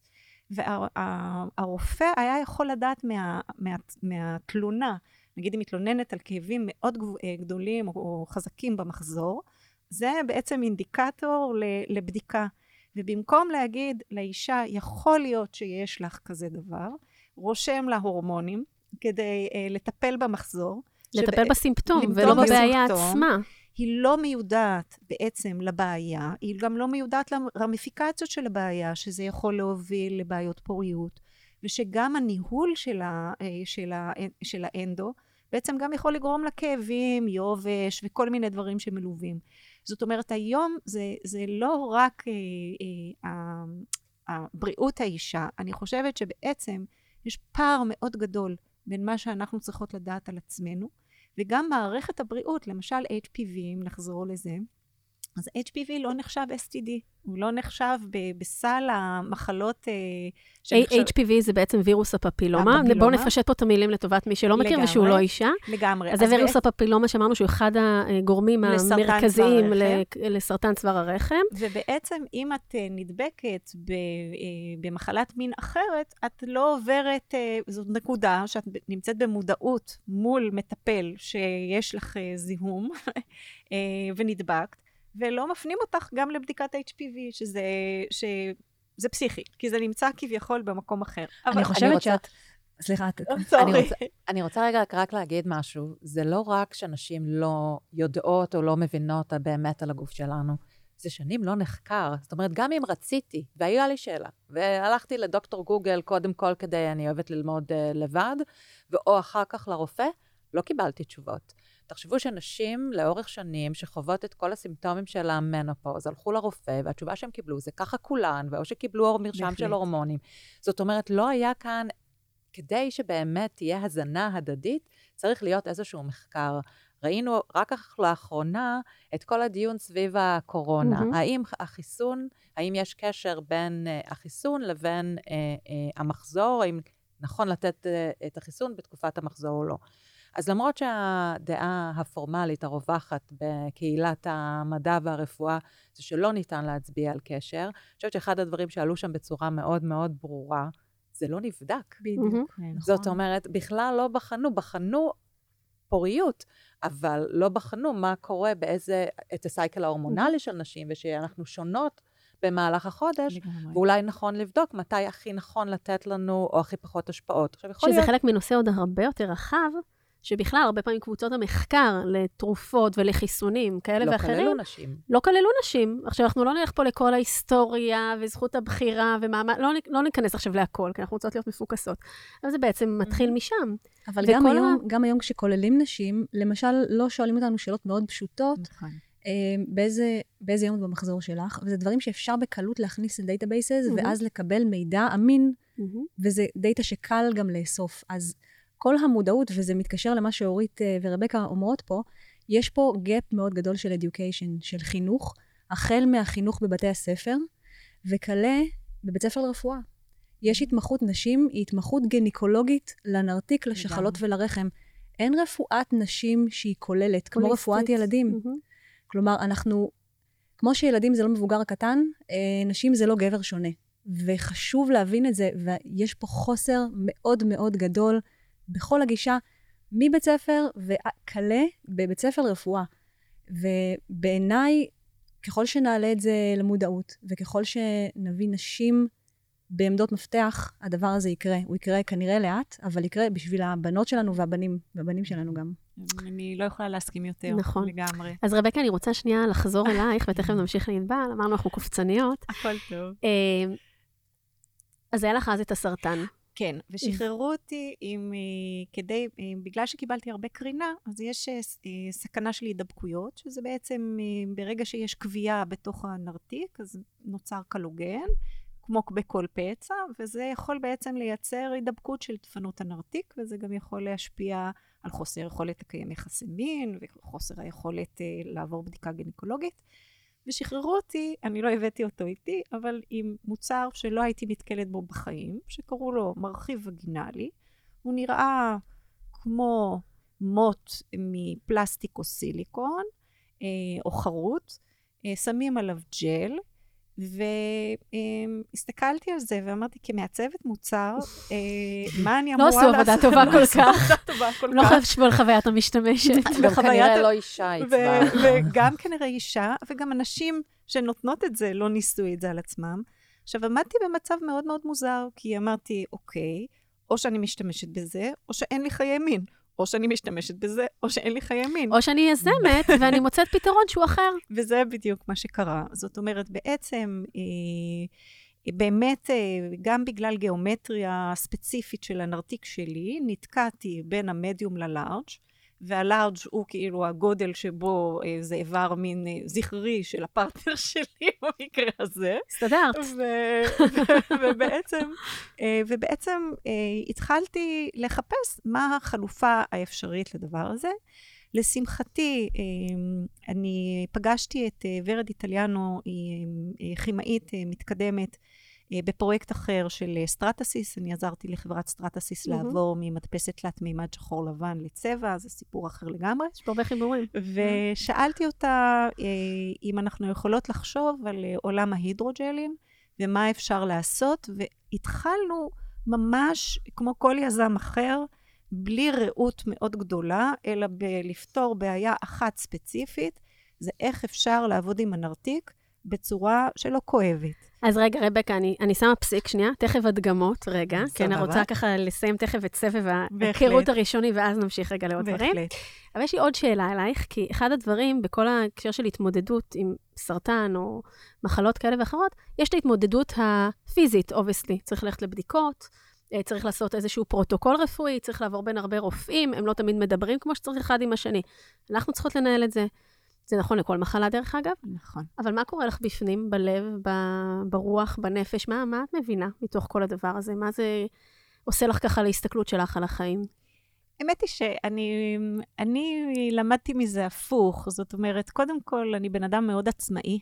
Speaker 3: והרופא היה יכול לדעת מה, מה, מהתלונה, נגיד היא מתלוננת על כאבים מאוד אה, גדולים או, חזקים במחזור, זה בעצם אינדיקטור לבדיקה. ובמקום להגיד לאישה, יכול להיות שיש לך כזה דבר, רושם לה הורמונים כדי uh, לטפל במחזור.
Speaker 2: לטפל
Speaker 3: שבע-
Speaker 2: בסימפטום, ולא בבעיה
Speaker 3: בסימפטום.
Speaker 2: עצמה.
Speaker 3: היא לא מיודעת בעצם לבעיה, היא גם לא מיודעת לרמיפיקציות של הבעיה, שזה יכול להוביל לבעיות פוריות, ושגם הניהול של, ה, אה, של, ה, של האנדו בעצם גם יכול לגרום לכאבים, יובש וכל מיני דברים שמלווים. זאת אומרת, היום זה, זה לא רק אה, אה, ה- הבריאות האישה, אני חושבת שבעצם יש פער מאוד גדול בין מה שאנחנו צריכות לדעת על עצמנו, וגם מערכת הבריאות, למשל HPV, אם נחזור לזה, אז HPV לא נחשב STD, הוא לא נחשב ב- בסל המחלות... אה, שנחשב-
Speaker 2: HPV זה בעצם וירוס הפפילומה.
Speaker 3: הפפילומה.
Speaker 2: בואו נפשט פה את המילים לטובת מי שלא מכיר
Speaker 3: לגמרי.
Speaker 2: ושהוא לא אישה.
Speaker 3: לגמרי.
Speaker 2: אז זה וירוס הפפילומה שאמרנו שהוא אחד הגורמים המרכזיים. לסרטן צוואר הרחם.
Speaker 3: ובעצם אם את אה, נדבקת ב, אה, במחלת מין אחרת, את לא עוברת, זאת נקודה שאת נמצאת במודעות מול מטפל שיש לך זיהום ונדבקת, ולא מפנים אותך גם לבדיקת HPV, שזה, שזה פסיכי, כי זה נמצא כביכול במקום אחר.
Speaker 5: אני
Speaker 4: אני
Speaker 5: חושבת
Speaker 4: רוצה-
Speaker 5: שאת... סליחה.
Speaker 3: סורי.
Speaker 4: אני רוצה- אני רוצה רגע רק להגיד משהו. זה לא רק שנשים לא יודעות או לא מבינות באמת על הגוף שלנו, זה שנים לא נחקר. זאת אומרת, גם אם רציתי, והייתה לי שאלה, והלכתי לדוקטור גוגל קודם כל כדי, אני אוהבת ללמוד uh, לבד, או אחר כך לרופא, לא קיבלתי תשובות. תחשבו שנשים לאורך שנים שחוות את כל הסימפטומים של המנופוז, הלכו לרופא, והתשובה שהם קיבלו זה ככה כולן, ואו שקיבלו מרשם. של הורמונים. זאת אומרת, לא היה כאן כדי שבאמת תהיה הזנה הדדית, צריך להיות איזשהו מחקר. ראינו רק לאחרונה את כל הדיון סביב הקורונה.
Speaker 2: מהמם.
Speaker 4: האם החיסון, האם יש קשר בין uh, החיסון לבין uh, uh, המחזור, האם נכון לתת אה, את החיסון בתקופת המחזור או לא. אז למרות שהדעה הפורמלית הרווחת בקהילת המדע והרפואה זה שלא ניתן להצביע על קשר, אני חושבת שאחד הדברים שעלו שם בצורה מאוד מאוד ברורה, זה לא נבדק.
Speaker 3: בדיוק. נכון.
Speaker 4: זאת אומרת, בכלל לא בחנו, בחנו פוריות, אבל לא בחנו מה קורה באיזה, את הסייקל ההורמונלי של נשים, ושאנחנו שונות במהלך החודש. ואולי נכון לבדוק מתי הכי נכון לתת לנו, או הכי פחות השפעות. עכשיו, יכול
Speaker 2: שזה
Speaker 4: להיות...
Speaker 2: חלק מנושא עוד הרבה יותר רחב, שבכלל, הרבה פעמים קבוצות המחקר לתרופות ולחיסונים כאלה
Speaker 4: לא
Speaker 2: ואחרים,
Speaker 4: כללו נשים.
Speaker 2: לא כללו נשים. עכשיו, אנחנו לא נלך פה לכל ההיסטוריה וזכות הבחירה ומעמד, לא, לא ניכנס עכשיו להכל, כי אנחנו רוצות להיות מפוקסות. אבל זה בעצם מתחיל משם.
Speaker 5: אבל גם
Speaker 2: ה-
Speaker 5: היום, גם היום כשכוללים נשים, למשל, לא שואלים אותנו שאלות מאוד פשוטות,
Speaker 3: נכון.
Speaker 5: אה, באיזה, באיזה יום את במחזור שלך, וזה דברים שאפשר בקלות להכניס ל databases,
Speaker 2: מהמם.
Speaker 5: ואז לקבל מידע אמין, וזה דאטה שקל גם לאסוף. אז כל המודעות, וזה מתקשר למה שאורית אה, ורבקה אומרות פה, יש פה gap מאוד גדול של education, של חינוך, החל מהחינוך בבתי הספר, וכלה בבית ספר לרפואה. יש התמחות נשים, היא התמחות גניקולוגית לנרתיק, לשחלות ולרחם. אין רפואת נשים שהיא כוללת, כמו. רפואת ילדים.
Speaker 2: מהמם.
Speaker 5: כלומר, אנחנו, כמו שילדים זה לא מבוגר קטן, אה, נשים זה לא גבר שונה. וחשוב להבין את זה, ויש פה חוסר מאוד מאוד גדול בכל הגישה, מבית ספר וכלה בבית ספר לרפואה. ובעיניי, ככל שנעלה את זה למודעות, וככל שנביא נשים בעמדות מפתח, הדבר הזה יקרה. הוא יקרה כנראה לאט, אבל יקרה בשביל הבנות שלנו והבנים, והבנים שלנו גם.
Speaker 3: אני לא יכולה להסכים יותר.
Speaker 2: נכון.
Speaker 3: לגמרי.
Speaker 2: אז רבקה, אני רוצה שנייה לחזור אלייך, ותכף נמשיך לענבל, אמרנו, אנחנו קופצניות.
Speaker 3: הכל טוב.
Speaker 2: אה, אז היה לך אז את הסרטן.
Speaker 3: כן, ושחררו אותי עם, אה, כדי, אה, בגלל שקיבלתי הרבה קרינה, אז יש אה, אה, סכנה של הידבקויות, שזה בעצם אה, ברגע שיש כוויה בתוך הנרתיק, אז נוצר קלוגן, כמו בכל פצע, וזה יכול בעצם לייצר הידבקות של דפנות הנרתיק, וזה גם יכול להשפיע על חוסר יכולת לקיים יחסי מין, וחוסר היכולת אה, לעבור בדיקה גינקולוגית. ושחררו אותי, אני לא הבאתי אותו איתי, אבל עם מוצר שלא הייתי נתקלת בו בחיים, שקראו לו מרחיב וגינלי. הוא נראה כמו מוט מפלסטיק או סיליקון, אה, או חרוט, אה, שמים עליו ג'ל, והסתכלתי על זה ואמרתי, כמעצבת מוצר, אה, מה אני
Speaker 2: לא
Speaker 3: אמורה לעשות?
Speaker 2: עשו עבודה טובה
Speaker 3: לא
Speaker 2: כל
Speaker 3: עשו
Speaker 2: כך.
Speaker 3: עבודה טובה כל
Speaker 2: לא
Speaker 3: כך.
Speaker 2: חשבו על חוויית המשתמשת.
Speaker 4: גם כנראה לא אישה עיצבה.
Speaker 3: וגם כנראה אישה, וגם אנשים שנותנות את זה לא ניסו את זה על עצמם. עכשיו, עמדתי במצב מאוד מאוד מוזר, כי אמרתי, אוקיי, או שאני משתמשת בזה, או שאין לי חיי מין. או שאני משתמשת בזה, או שאין לי חיי מין.
Speaker 2: או שאני יזמת, ואני מוצאת פתרון שהוא אחר.
Speaker 3: וזה בדיוק מה שקרה. זאת אומרת, בעצם, אה, באמת, אה, גם בגלל גיאומטריה ספציפית של הנרתיק שלי, נתקעתי בין המדיום ללארג', והלארג' הוא כאילו הגודל שבו אה, זה איבר מין אה, זכרי של הפרטנר שלי במקרה הזה.
Speaker 2: הסתדרת.
Speaker 3: ו- ו- ובעצם, אה, ובעצם אה, התחלתי לחפש מה החלופה האפשרית לדבר הזה. לשמחתי, אה, אני פגשתי את אה, ורד איטליאנו, היא אה, כימאית אה, מתקדמת אה, בפרויקט אחר של אה, Stratasys. אני עזרתי לחברת Stratasys
Speaker 2: מהמם.
Speaker 3: לעבור ממדפסת תלת מימד שחור לבן לצבע, זה סיפור אחר לגמרי.
Speaker 2: יש פה הרבה חיבורים.
Speaker 3: ושאלתי אותה אה, אם אנחנו יכולות לחשוב על אה, עולם ההידרוג'לים ומה אפשר לעשות, והתחלנו ממש כמו כל יזם אחר, בלי ראות מאוד גדולה, אלא בלפתור בעיה אחת ספציפית, זה איך אפשר לעבוד עם הנרתיק בצורה שלא כואבת.
Speaker 2: אז רגע, רבקה, אני, אני שמה פסיק שנייה, תכף הדגמות, רגע. כי אני
Speaker 3: סבבה.
Speaker 2: רוצה ככה לסיים תכף את סבב. ההיכרות הראשוני, ואז נמשיך רגע לעוד דברים.
Speaker 3: בהחלט.
Speaker 2: אבל יש לי עוד שאלה אלייך, כי אחד הדברים בכל ההקשר של התמודדות עם סרטן או מחלות כאלה ואחרות, יש את ההתמודדות הפיזית, obviously. צריך ללכת לבדיקות, אה, צריך לעשות איזשהו פרוטוקול רפואי, צריך לעבור בין הרבה רופאים, הם לא תמיד מדברים כמו שצריך אחד עם השני. אנחנו צריכות לנהל את זה. זה נכון לכל מחלה, דרך אגב,
Speaker 3: נכון.
Speaker 2: אבל מה קורה לך בפנים, בלב, ב- ברוח, בנפש? מה, מה את מבינה מתוך כל הדבר הזה? מה זה עושה לך ככה להסתכלות שלך על החיים?
Speaker 3: האמת היא שאני אני למדתי מזה הפוך. זאת אומרת, קודם כל, אני בן אדם מאוד עצמאי,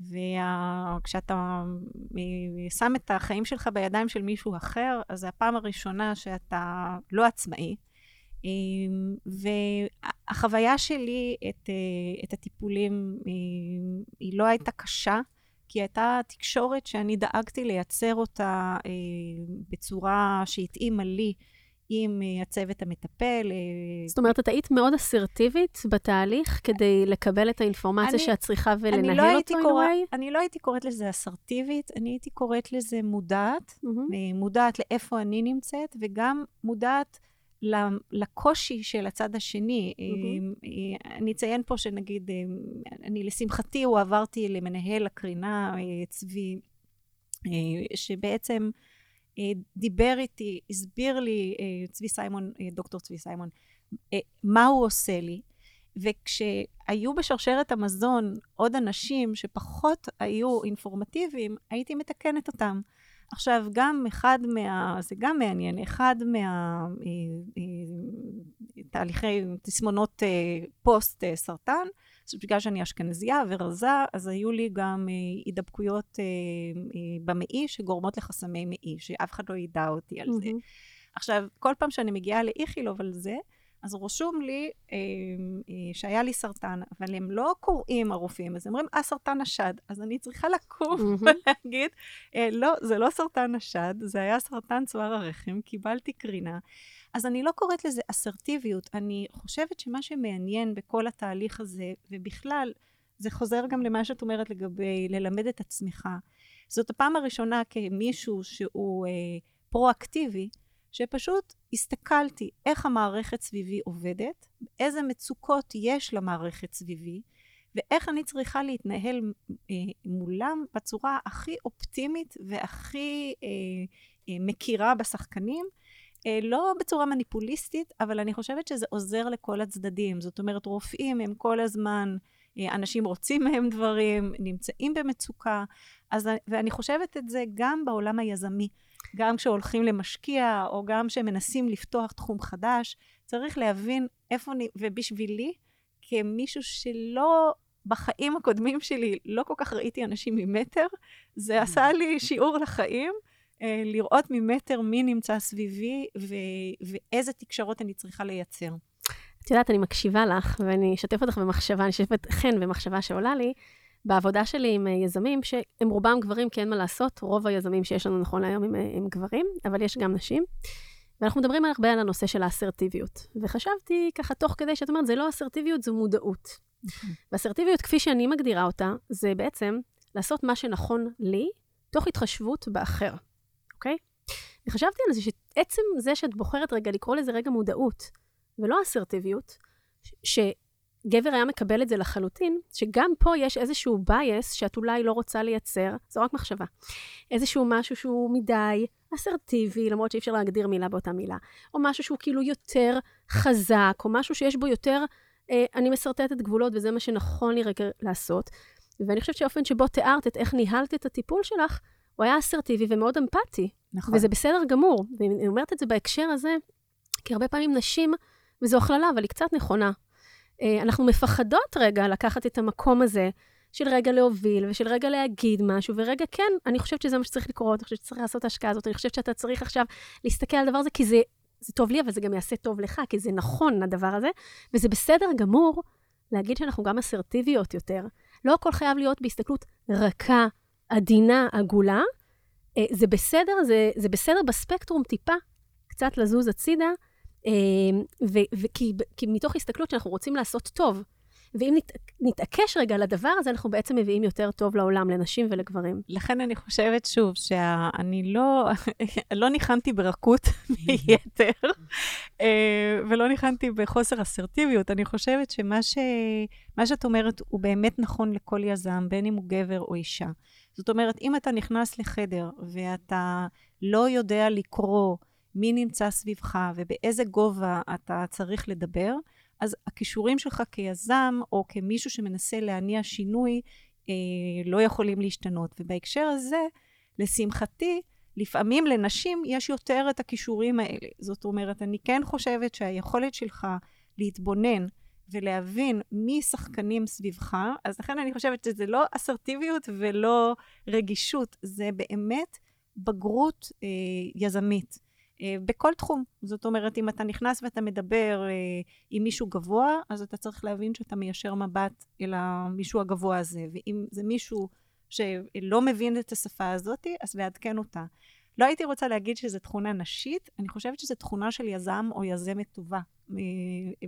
Speaker 3: וכשאתה שם את החיים שלך בידיים של מישהו אחר, אז זו הפעם הראשונה שאתה לא עצמאי. אמ, והחוויה שלי את, אה, את הטיפולים היא לא הייתה קשה, כי הייתה תקשורת שאני דאגתי לייצר אותה אה, בצורה שהתאימה לי. עם אה, הצוות המטפל.
Speaker 2: זאת אומרת, את היית מאוד אסרטיבית בתהליך כדי לקבל את האינפורמציה אני, שאת צריכה ולנהל לא אותו
Speaker 3: way? אני לא הייתי קוראת לזה אסרטיבית, אני הייתי קוראת לזה מודעת, mm-hmm. מודעת לאיפה אני נמצאת, וגם מודעת לקושי של הצד השני. Mm-hmm. אני אציין פה שנגיד, אה, אני לשמחתי הועברתי למנהל הקרינה, צבי, שבעצם דיבר איתי, הסביר לי צבי סיימון, דוקטור צבי סיימון, מה הוא עושה לי. וכשהיו בשרשרת המזון עוד אנשים שפחות היו אינפורמטיביים, הייתי מתקנת אותם. עכשיו, גם אחד מה... זה גם מעניין, אחד מהתהליכי אה, אה, תסמונות אה, פוסט סרטן, אז בגלל שאני אשכנזייה ורזה, אז היו לי גם הידבקויות במעי שגורמות לחסמי מעי, שאף אחד לא ידע אותי על זה. עכשיו, כל פעם שאני מגיעה לאיכילוב על זה, אז רשום לי אה, אה, שהיה לי סרטן, אבל הם לא קוראים הרופאים, אז הם אומרים, אה, סרטן השד. אז אני צריכה לקום. ולהגיד, אה, לא, זה לא סרטן השד, זה היה סרטן צוואר הרחם, קיבלתי קרינה. אז אני לא קוראת לזה אסרטיביות, אני חושבת שמה שמעניין בכל התהליך הזה, ובכלל, זה חוזר גם למה שאת אומרת לגבי ללמד את עצמך. זאת הפעם הראשונה כמישהו שהוא אה, פרואקטיבי, שפשוט הסתכלתי איך המערכת סביבי עובדת, איזה מצוקות יש למערכת סביבי, ואיך אני צריכה להתנהל אה, מולם בצורה הכי אופטימית והכי אה, אה, מכירה בשחקנים. אה, לא בצורה מניפוליסטית, אבל אני חושבת שזה עוזר לכל הצדדים. זאת אומרת, רופאים הם כל הזמן, אה, אנשים רוצים מהם דברים, נמצאים במצוקה, אז, ואני חושבת את זה גם בעולם היזמי. גם כשהולכים למשקיע, או גם כשמנסים לפתוח תחום חדש, צריך להבין איפה, אני, ובשבילי, כמישהו שלא, בחיים הקודמים שלי, לא כל כך ראיתי אנשים ממטר, זה עשה לי שיעור לחיים, אה, לראות ממטר מי נמצא סביבי ו- ואיזה תקשרות אני צריכה לייצר.
Speaker 2: את יודעת, אני מקשיבה לך, ואני אשתף אותך במחשבה, אני אשתף חן במחשבה שעולה לי. בעבודה שלי עם אה, יזמים, שהם רובם גברים, כי אין מה לעשות, רוב היזמים שיש לנו נכון להיום הם, אה, הם גברים, אבל יש גם נשים. ואנחנו מדברים הרבה על הנושא של האסרטיביות. וחשבתי ככה, תוך כדי שאת אומרת, זה לא אסרטיביות, זו מודעות. ואסרטיביות, כפי שאני מגדירה אותה, זה בעצם לעשות מה שנכון לי, תוך התחשבות באחר, אוקיי? וחשבתי על זה שעצם זה שאת בוחרת רגע לקרוא לזה רגע מודעות, ולא אסרטיביות, ש... גבר היה מקבל את זה לחלוטין, שגם פה יש איזשהו בייס שאת אולי לא רוצה לייצר, זו רק מחשבה. איזשהו משהו שהוא מדי אסרטיבי, למרות שאי אפשר להגדיר מילה באותה מילה, או משהו שהוא כאילו יותר חזק, או משהו שיש בו יותר, אה, אני משרטטת גבולות וזה מה שנכון לי רגע לעשות. ואני חושבת שהאופן שבו תיארת את איך ניהלת את הטיפול שלך, הוא היה אסרטיבי ומאוד אמפתי. נכון. וזה בסדר גמור. ואני אומרת את זה בהקשר הזה, כי הרבה פעמים נשים, וזו הכללה, אבל היא קצת נכונה, אנחנו מפחדות רגע לקחת את המקום הזה של רגע להוביל ושל רגע להגיד משהו, ורגע, כן, אני חושבת שזה מה שצריך לקרות, אני חושבת שצריך לעשות את ההשקעה הזאת, אני חושבת שאתה צריך עכשיו להסתכל על הדבר הזה, כי זה, זה טוב לי, אבל זה גם יעשה טוב לך, כי זה נכון, הדבר הזה, וזה בסדר גמור להגיד שאנחנו גם אסרטיביות יותר. לא הכל חייב להיות בהסתכלות רכה, עדינה, עגולה. אה, זה בסדר, זה, זה בסדר בספקטרום טיפה, קצת לזוז הצידה, וכי מתוך הסתכלות שאנחנו רוצים לעשות טוב. ואם נת, נתעקש רגע על הדבר הזה, אנחנו בעצם מביאים יותר טוב לעולם, לנשים ולגברים.
Speaker 3: לכן אני חושבת שוב, שאני לא, לא ניחנתי ברכות מיתר, אה, ולא ניחנתי בחוסר אסרטיביות. אני חושבת שמה ש, שאת אומרת הוא באמת נכון לכל יזם, בין אם הוא גבר או אישה. זאת אומרת, אם אתה נכנס לחדר ואתה לא יודע לקרוא, מי נמצא סביבך ובאיזה גובה אתה צריך לדבר, אז הכישורים שלך כיזם או כמישהו שמנסה להניע שינוי אה, לא יכולים להשתנות. ובהקשר הזה, לשמחתי, לפעמים לנשים יש יותר את הכישורים האלה. זאת אומרת, אני כן חושבת שהיכולת שלך להתבונן ולהבין מי שחקנים סביבך, אז לכן אני חושבת שזה לא אסרטיביות ולא רגישות, זה באמת בגרות אה, יזמית. אה, בכל תחום. זאת אומרת, אם אתה נכנס ואתה מדבר אה, עם מישהו גבוה, אז אתה צריך להבין שאתה מיישר מבט אל המישהו הגבוה הזה. ואם זה מישהו שלא מבין את השפה הזאת, אז לעדכן אותה. לא הייתי רוצה להגיד שזו תכונה נשית, אני חושבת שזו תכונה של יזם או יזמת טובה, אה,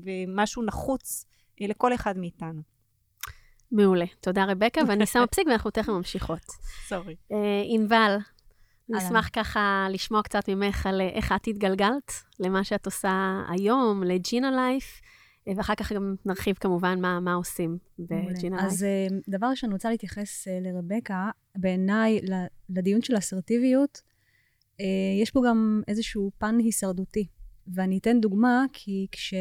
Speaker 3: ומשהו נחוץ לכל אחד מאיתנו.
Speaker 2: מעולה. תודה, רבקה, ואני שמה פסיק ואנחנו תכף ממשיכות.
Speaker 3: סורי.
Speaker 2: ענבל, נשמח ככה לשמוע קצת ממך על איך את התגלגלת למה שאת עושה היום, לג'ינה לייף, ואחר כך גם נרחיב כמובן מה, מה עושים בג'ינה לייף.
Speaker 5: אז אה, דבר ראשון, אני רוצה להתייחס אה, לרבקה. בעיניי, לדיון של אסרטיביות, אה, יש פה גם איזשהו פן הישרדותי. ואני אתן דוגמה, כי כש...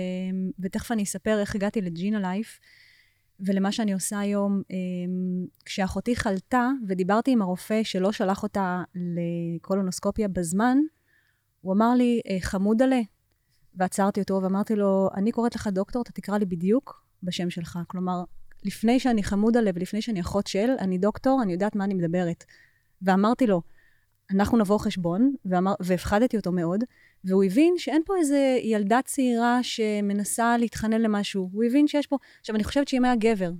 Speaker 5: ותכף אני אספר איך הגעתי לג'ינה לייף. ולמה שאני עושה היום, אמ, כשאחותי חלתה ודיברתי עם הרופא שלא שלח אותה לקולונוסקופיה בזמן, הוא אמר לי, אה, חמוד עלה. ועצרתי אותו ואמרתי לו, אני קוראת לך דוקטור, אתה תקרא לי בדיוק בשם שלך. כלומר, לפני שאני חמוד עלה ולפני שאני אחות של, אני דוקטור, אני יודעת מה אני מדברת. ואמרתי לו, אנחנו נבוא חשבון, והפחדתי אותו מאוד, והוא הבין שאין פה איזה ילדה צעירה שמנסה להתחנן למשהו. הוא הבין שיש פה... עכשיו, אני חושבת שאם היה גבר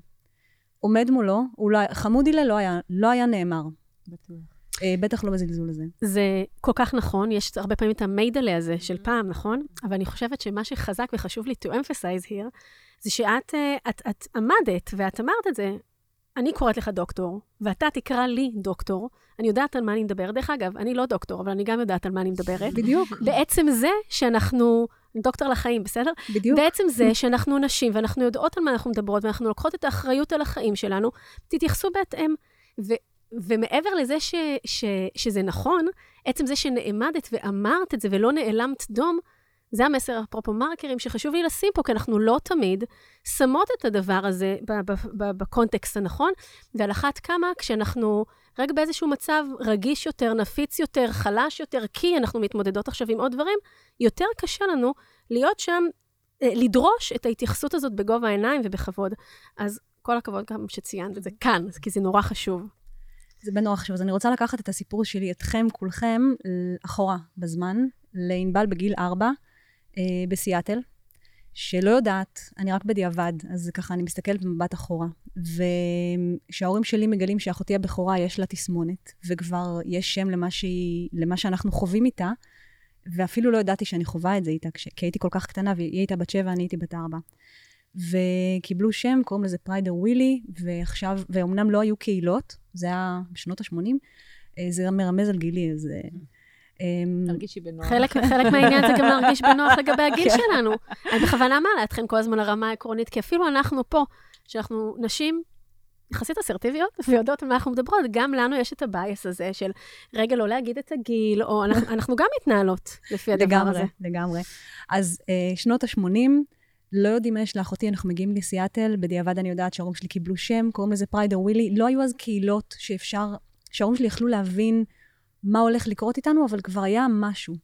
Speaker 5: עומד מולו, אולי... חמודי לה לא היה, לא היה נאמר. בטוח. אה, בטח לא בזלזול הזה.
Speaker 2: זה כל כך נכון, יש הרבה פעמים את המיידלה הזה של פעם, נכון? אבל אני חושבת שמה שחזק וחשוב לי to emphasize here, זה שאת אה, את, את עמדת ואת אמרת את זה, אני קוראת לך דוקטור, ואתה תקרא לי דוקטור, אני יודעת על מה אני מדברת. דרך אגב, אני לא דוקטור, אבל אני גם יודעת על מה אני מדברת.
Speaker 5: בדיוק.
Speaker 2: בעצם זה שאנחנו, דוקטור לחיים, בסדר?
Speaker 5: בדיוק.
Speaker 2: בעצם זה שאנחנו נשים, ואנחנו יודעות על מה אנחנו מדברות, ואנחנו לוקחות את האחריות על החיים שלנו, תתייחסו בהתאם. ו, ומעבר לזה ש, ש, שזה נכון, עצם זה שנעמדת ואמרת את זה ולא נעלמת דום, זה המסר, אפרופו מרקרים, שחשוב לי לשים פה, כי אנחנו לא תמיד שמות את הדבר הזה בקונטקסט הנכון, ועל אחת כמה כשאנחנו רק באיזשהו מצב רגיש יותר, נפיץ יותר, חלש יותר, כי אנחנו מתמודדות עכשיו עם עוד דברים, יותר קשה לנו להיות שם, אה, לדרוש את ההתייחסות הזאת בגובה העיניים ובכבוד. אז כל הכבוד גם שציינת את זה כאן, כי זה נורא חשוב.
Speaker 5: זה בנורא חשוב. אז אני רוצה לקחת את הסיפור שלי, אתכם, כולכם, אחורה בזמן, לענבל בגיל ארבע, אה, בסיאטל, שלא יודעת, אני רק בדיעבד, אז ככה אני מסתכלת במבט אחורה. וכשההורים שלי מגלים שאחותי הבכורה יש לה תסמונת, וכבר יש שם למה, שהיא, למה שאנחנו חווים איתה, ואפילו לא ידעתי שאני חווה את זה איתה, כי הייתי כל כך קטנה, והיא הייתה בת שבע, אני הייתי בת ארבע. וקיבלו שם, קוראים לזה פריידר ווילי, ועכשיו, ואומנם לא היו קהילות, זה היה בשנות ה-80, אה, זה מרמז על גילי, אז... אה,
Speaker 3: אמ, תרגישי בנוח.
Speaker 2: חלק, חלק מהעניין זה גם להרגיש בנוח לגבי הגיל כן. שלנו. אני בכוונה מעלה אתכם כל הזמן לרמה העקרונית, כי אפילו אנחנו פה, שאנחנו נשים יחסית אסרטיביות ויודעות על מה אנחנו מדברות, גם לנו יש את ה bias הזה של רגע לא להגיד את הגיל, או אנחנו, אנחנו גם מתנהלות לפי הדבר
Speaker 5: לגמרי,
Speaker 2: הזה.
Speaker 5: לגמרי, לגמרי. אז uh, שנות ה-80, לא יודעים מה יש לאחותי, אנחנו מגיעים לסיאטל, בדיעבד אני יודעת שההורים שלי קיבלו שם, קוראים לזה Prader-Willi. לא היו אז קהילות שאפשר, שההורים שלי יכלו להבין מה הולך לקרות איתנו, אבל כבר היה משהו.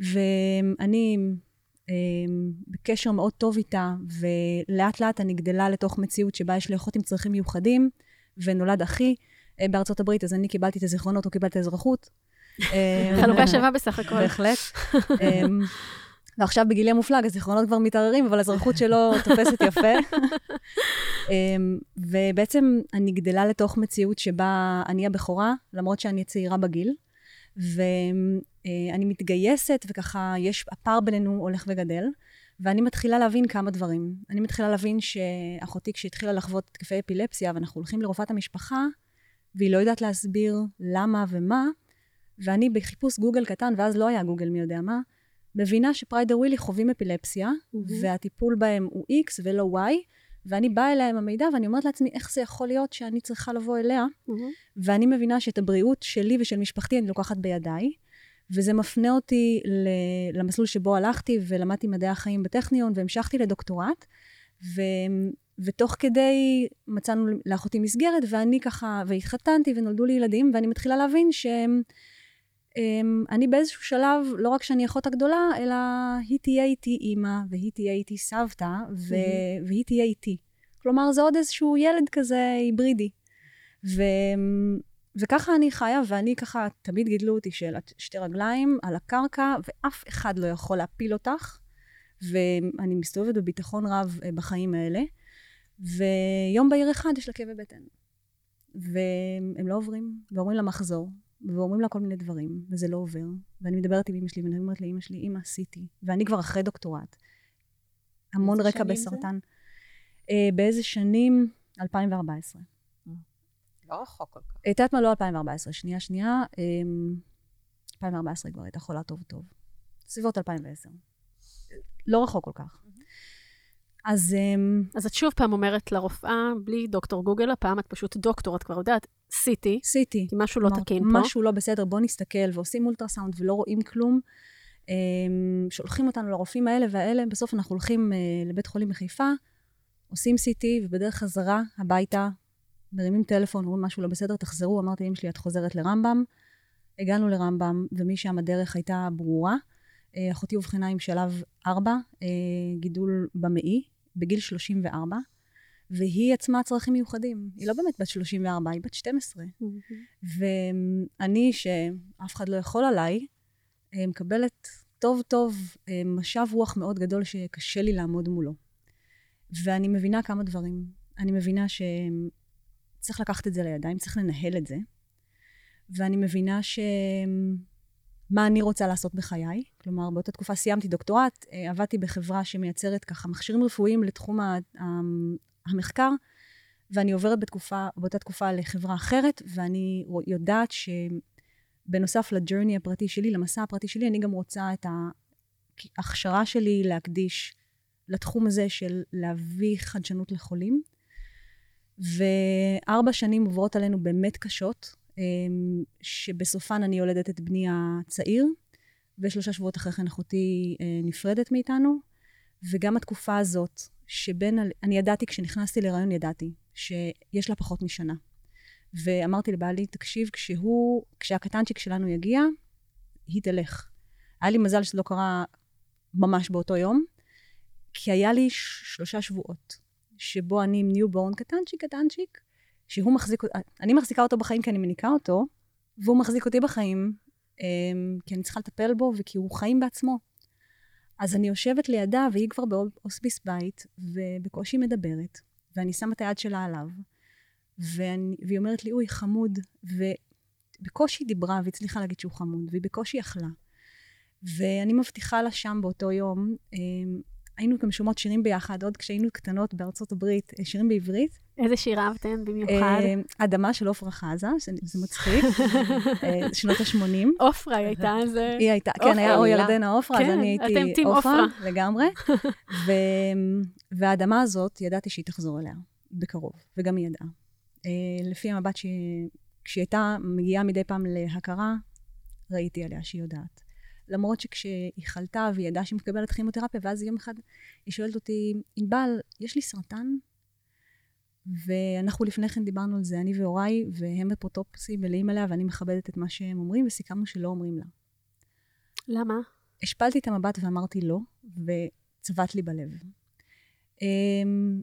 Speaker 5: ואני אה, בקשר מאוד טוב איתה, ולאט לאט אני גדלה לתוך מציאות שבה יש לי אחות עם צרכים מיוחדים, ונולד אחי אה, בארצות הברית, אז אני קיבלתי את הזיכרונות, הוא קיבל את האזרחות.
Speaker 2: אה, חלוקה שווה בסך הכל.
Speaker 5: בהחלט. אה, ועכשיו בגילי המופלג, הזיכרונות כבר מתערערים, אבל האזרחות שלו תופסת יפה. אמ, ובעצם אני גדלה לתוך מציאות שבה אני הבכורה, למרות שאני צעירה בגיל. ואני מתגייסת, וככה יש, הפער בינינו הולך וגדל, ואני מתחילה להבין כמה דברים. אני מתחילה להבין שאחותי, כשהתחילה לחוות התקפי אפילפסיה, ואנחנו הולכים לרופאת המשפחה, והיא לא יודעת להסביר למה ומה, ואני בחיפוש גוגל קטן, ואז לא היה גוגל מי יודע מה, מבינה שפריידר ווילי חווים אפילפסיה, mm-hmm. והטיפול בהם הוא X ולא Y, ואני באה אליה עם המידע, ואני אומרת לעצמי, איך זה יכול להיות שאני צריכה לבוא אליה? Mm-hmm. ואני מבינה שאת הבריאות שלי ושל משפחתי אני לוקחת בידיי, וזה מפנה אותי למסלול שבו הלכתי ולמדתי מדעי החיים בטכניון, והמשכתי לדוקטורט, ו... ותוך כדי מצאנו לאחותי מסגרת, ואני ככה, והתחתנתי ונולדו לי ילדים, ואני מתחילה להבין שהם... אמ, אני באיזשהו שלב, לא רק שאני אחות הגדולה, אלא היא תהיה איתי אימא, והיא תהיה איתי סבתא, ו-
Speaker 2: Mm-hmm.
Speaker 5: והיא תהיה איתי. כלומר, זה עוד איזשהו ילד כזה היברידי. ו... וככה אני חיה, ואני ככה, תמיד גידלו אותי של שתי רגליים על הקרקע, ואף אחד לא יכול להפיל אותך. ואני מסתובבת בביטחון רב אה, בחיים האלה. ויום בהיר אחד יש לה כאבי בטן. והם לא עוברים, ואומרים לה מחזור, ואומרים לה כל מיני דברים, וזה לא עובר. ואני מדברת עם אמא שלי, ואני אומרת לאמא שלי, אמא, עשיתי. ואני כבר אחרי דוקטורט. המון רקע
Speaker 3: שנים זה?
Speaker 5: בסרטן. אה, באיזה שנים? 2014.
Speaker 4: לא רחוק כל כך.
Speaker 5: את יודעת מה? לא 2014, שנייה, שנייה. אמ, 2014 כבר הייתה חולה טוב טוב. סביבות 2010. לא רחוק כל כך. אז אמ,
Speaker 2: אז את שוב פעם אומרת לרופאה, בלי דוקטור גוגל, הפעם את פשוט דוקטור, את כבר יודעת, CT,
Speaker 5: עשיתי.
Speaker 2: כי משהו לא תקין פה.
Speaker 5: משהו לא בסדר, בוא נסתכל, ועושים אולטרסאונד ולא רואים כלום. אמ, שולחים אותנו לרופאים האלה והאלה, בסוף אנחנו הולכים אה, לבית חולים בחיפה, עושים CT, ובדרך חזרה הביתה, מרימים טלפון, אומרים משהו לא בסדר, תחזרו, אמרתי לאמא שלי, את חוזרת לרמב"ם. הגענו לרמב"ם, ומשם הדרך הייתה ברורה. אה, אחותי אובחנה עם שלב 4, אה, גידול במעי, בגיל 34, והיא עצמה צרכים מיוחדים. היא לא באמת בת 34, היא בת 12.
Speaker 2: מהמם.
Speaker 5: ואני, שאף אחד לא יכול עליי, אה, מקבלת טוב טוב אה, משב רוח מאוד גדול שקשה לי לעמוד מולו. ואני מבינה כמה דברים. אני מבינה שצריך לקחת את זה לידיים, צריך לנהל את זה. ואני מבינה ש... מה אני רוצה לעשות בחיי. כלומר, באותה תקופה סיימתי דוקטורט, אה, עבדתי בחברה שמייצרת ככה מכשירים רפואיים לתחום המחקר, ואני עוברת בתקופה, באותה תקופה לחברה אחרת, ואני יודעת שבנוסף לג'רני הפרטי שלי, למסע הפרטי שלי, אני גם רוצה את ההכשרה שלי להקדיש לתחום הזה של להביא חדשנות לחולים. וארבע שנים עוברות עלינו באמת קשות, שבסופן אני יולדת את בני הצעיר, ושלושה שבועות אחרי כן אחותי אה, נפרדת מאיתנו, וגם התקופה הזאת, שבין, אני ידעתי, כשנכנסתי להיריון ידעתי, שיש לה פחות משנה. ואמרתי לבעלי, תקשיב, כשהוא, כשהקטנצ'יק שלנו יגיע, היא תלך. היה לי מזל שזה לא קרה ממש באותו יום, כי היה לי שלושה שבועות, שבו אני עם newborn קטנצ'יק, קטנצ'יק, שהוא מחזיק, אני מחזיקה אותו בחיים כי אני מניקה אותו, והוא מחזיק אותי בחיים, אמ, כי אני צריכה לטפל בו וכי הוא חיים בעצמו. אז אני יושבת לידה, והיא כבר בהוספיס בית, ובקושי מדברת, ואני שמה את היד שלה עליו, ואני, והיא אומרת לי, אוי, חמוד, ובקושי דיברה והצליחה להגיד שהוא חמוד, והיא בקושי אכלה. ואני מבטיחה לה שם באותו יום, אמ, היינו גם שומעות שירים ביחד, עוד כשהיינו קטנות בארצות הברית, אה, שירים בעברית.
Speaker 2: איזה שיר אהבתן במיוחד?
Speaker 5: אה, אדמה של עפרה חזה, זה מצחיק, אה, שנות ה-80.
Speaker 2: עופרה היא הייתה אז...
Speaker 5: היא הייתה, כן,
Speaker 2: עופרה,
Speaker 5: היה או. ירדנה עופרה, אז
Speaker 2: כן,
Speaker 5: אני הייתי עופרה
Speaker 2: עופרה.
Speaker 5: לגמרי. והאדמה הזאת, ידעתי שהיא תחזור אליה בקרוב, וגם היא ידעה. לפי המבט שהיא, כשהיא הייתה מגיעה מדי פעם להכרה, ראיתי עליה שהיא יודעת. למרות שכשהיא חלתה והיא ידעה שהיא מקבלת כימותרפיה, ואז יום אחד היא שואלת אותי, ענבל, יש לי סרטן? ואנחנו לפני כן דיברנו על זה, אני והוריי, והם אפוטרופוסים מלאים עליה, ואני מכבדת את מה שהם אומרים, וסיכמנו שלא אומרים לה.
Speaker 2: למה?
Speaker 5: השפלתי את המבט ואמרתי לא, וצבט לי בלב. אמ,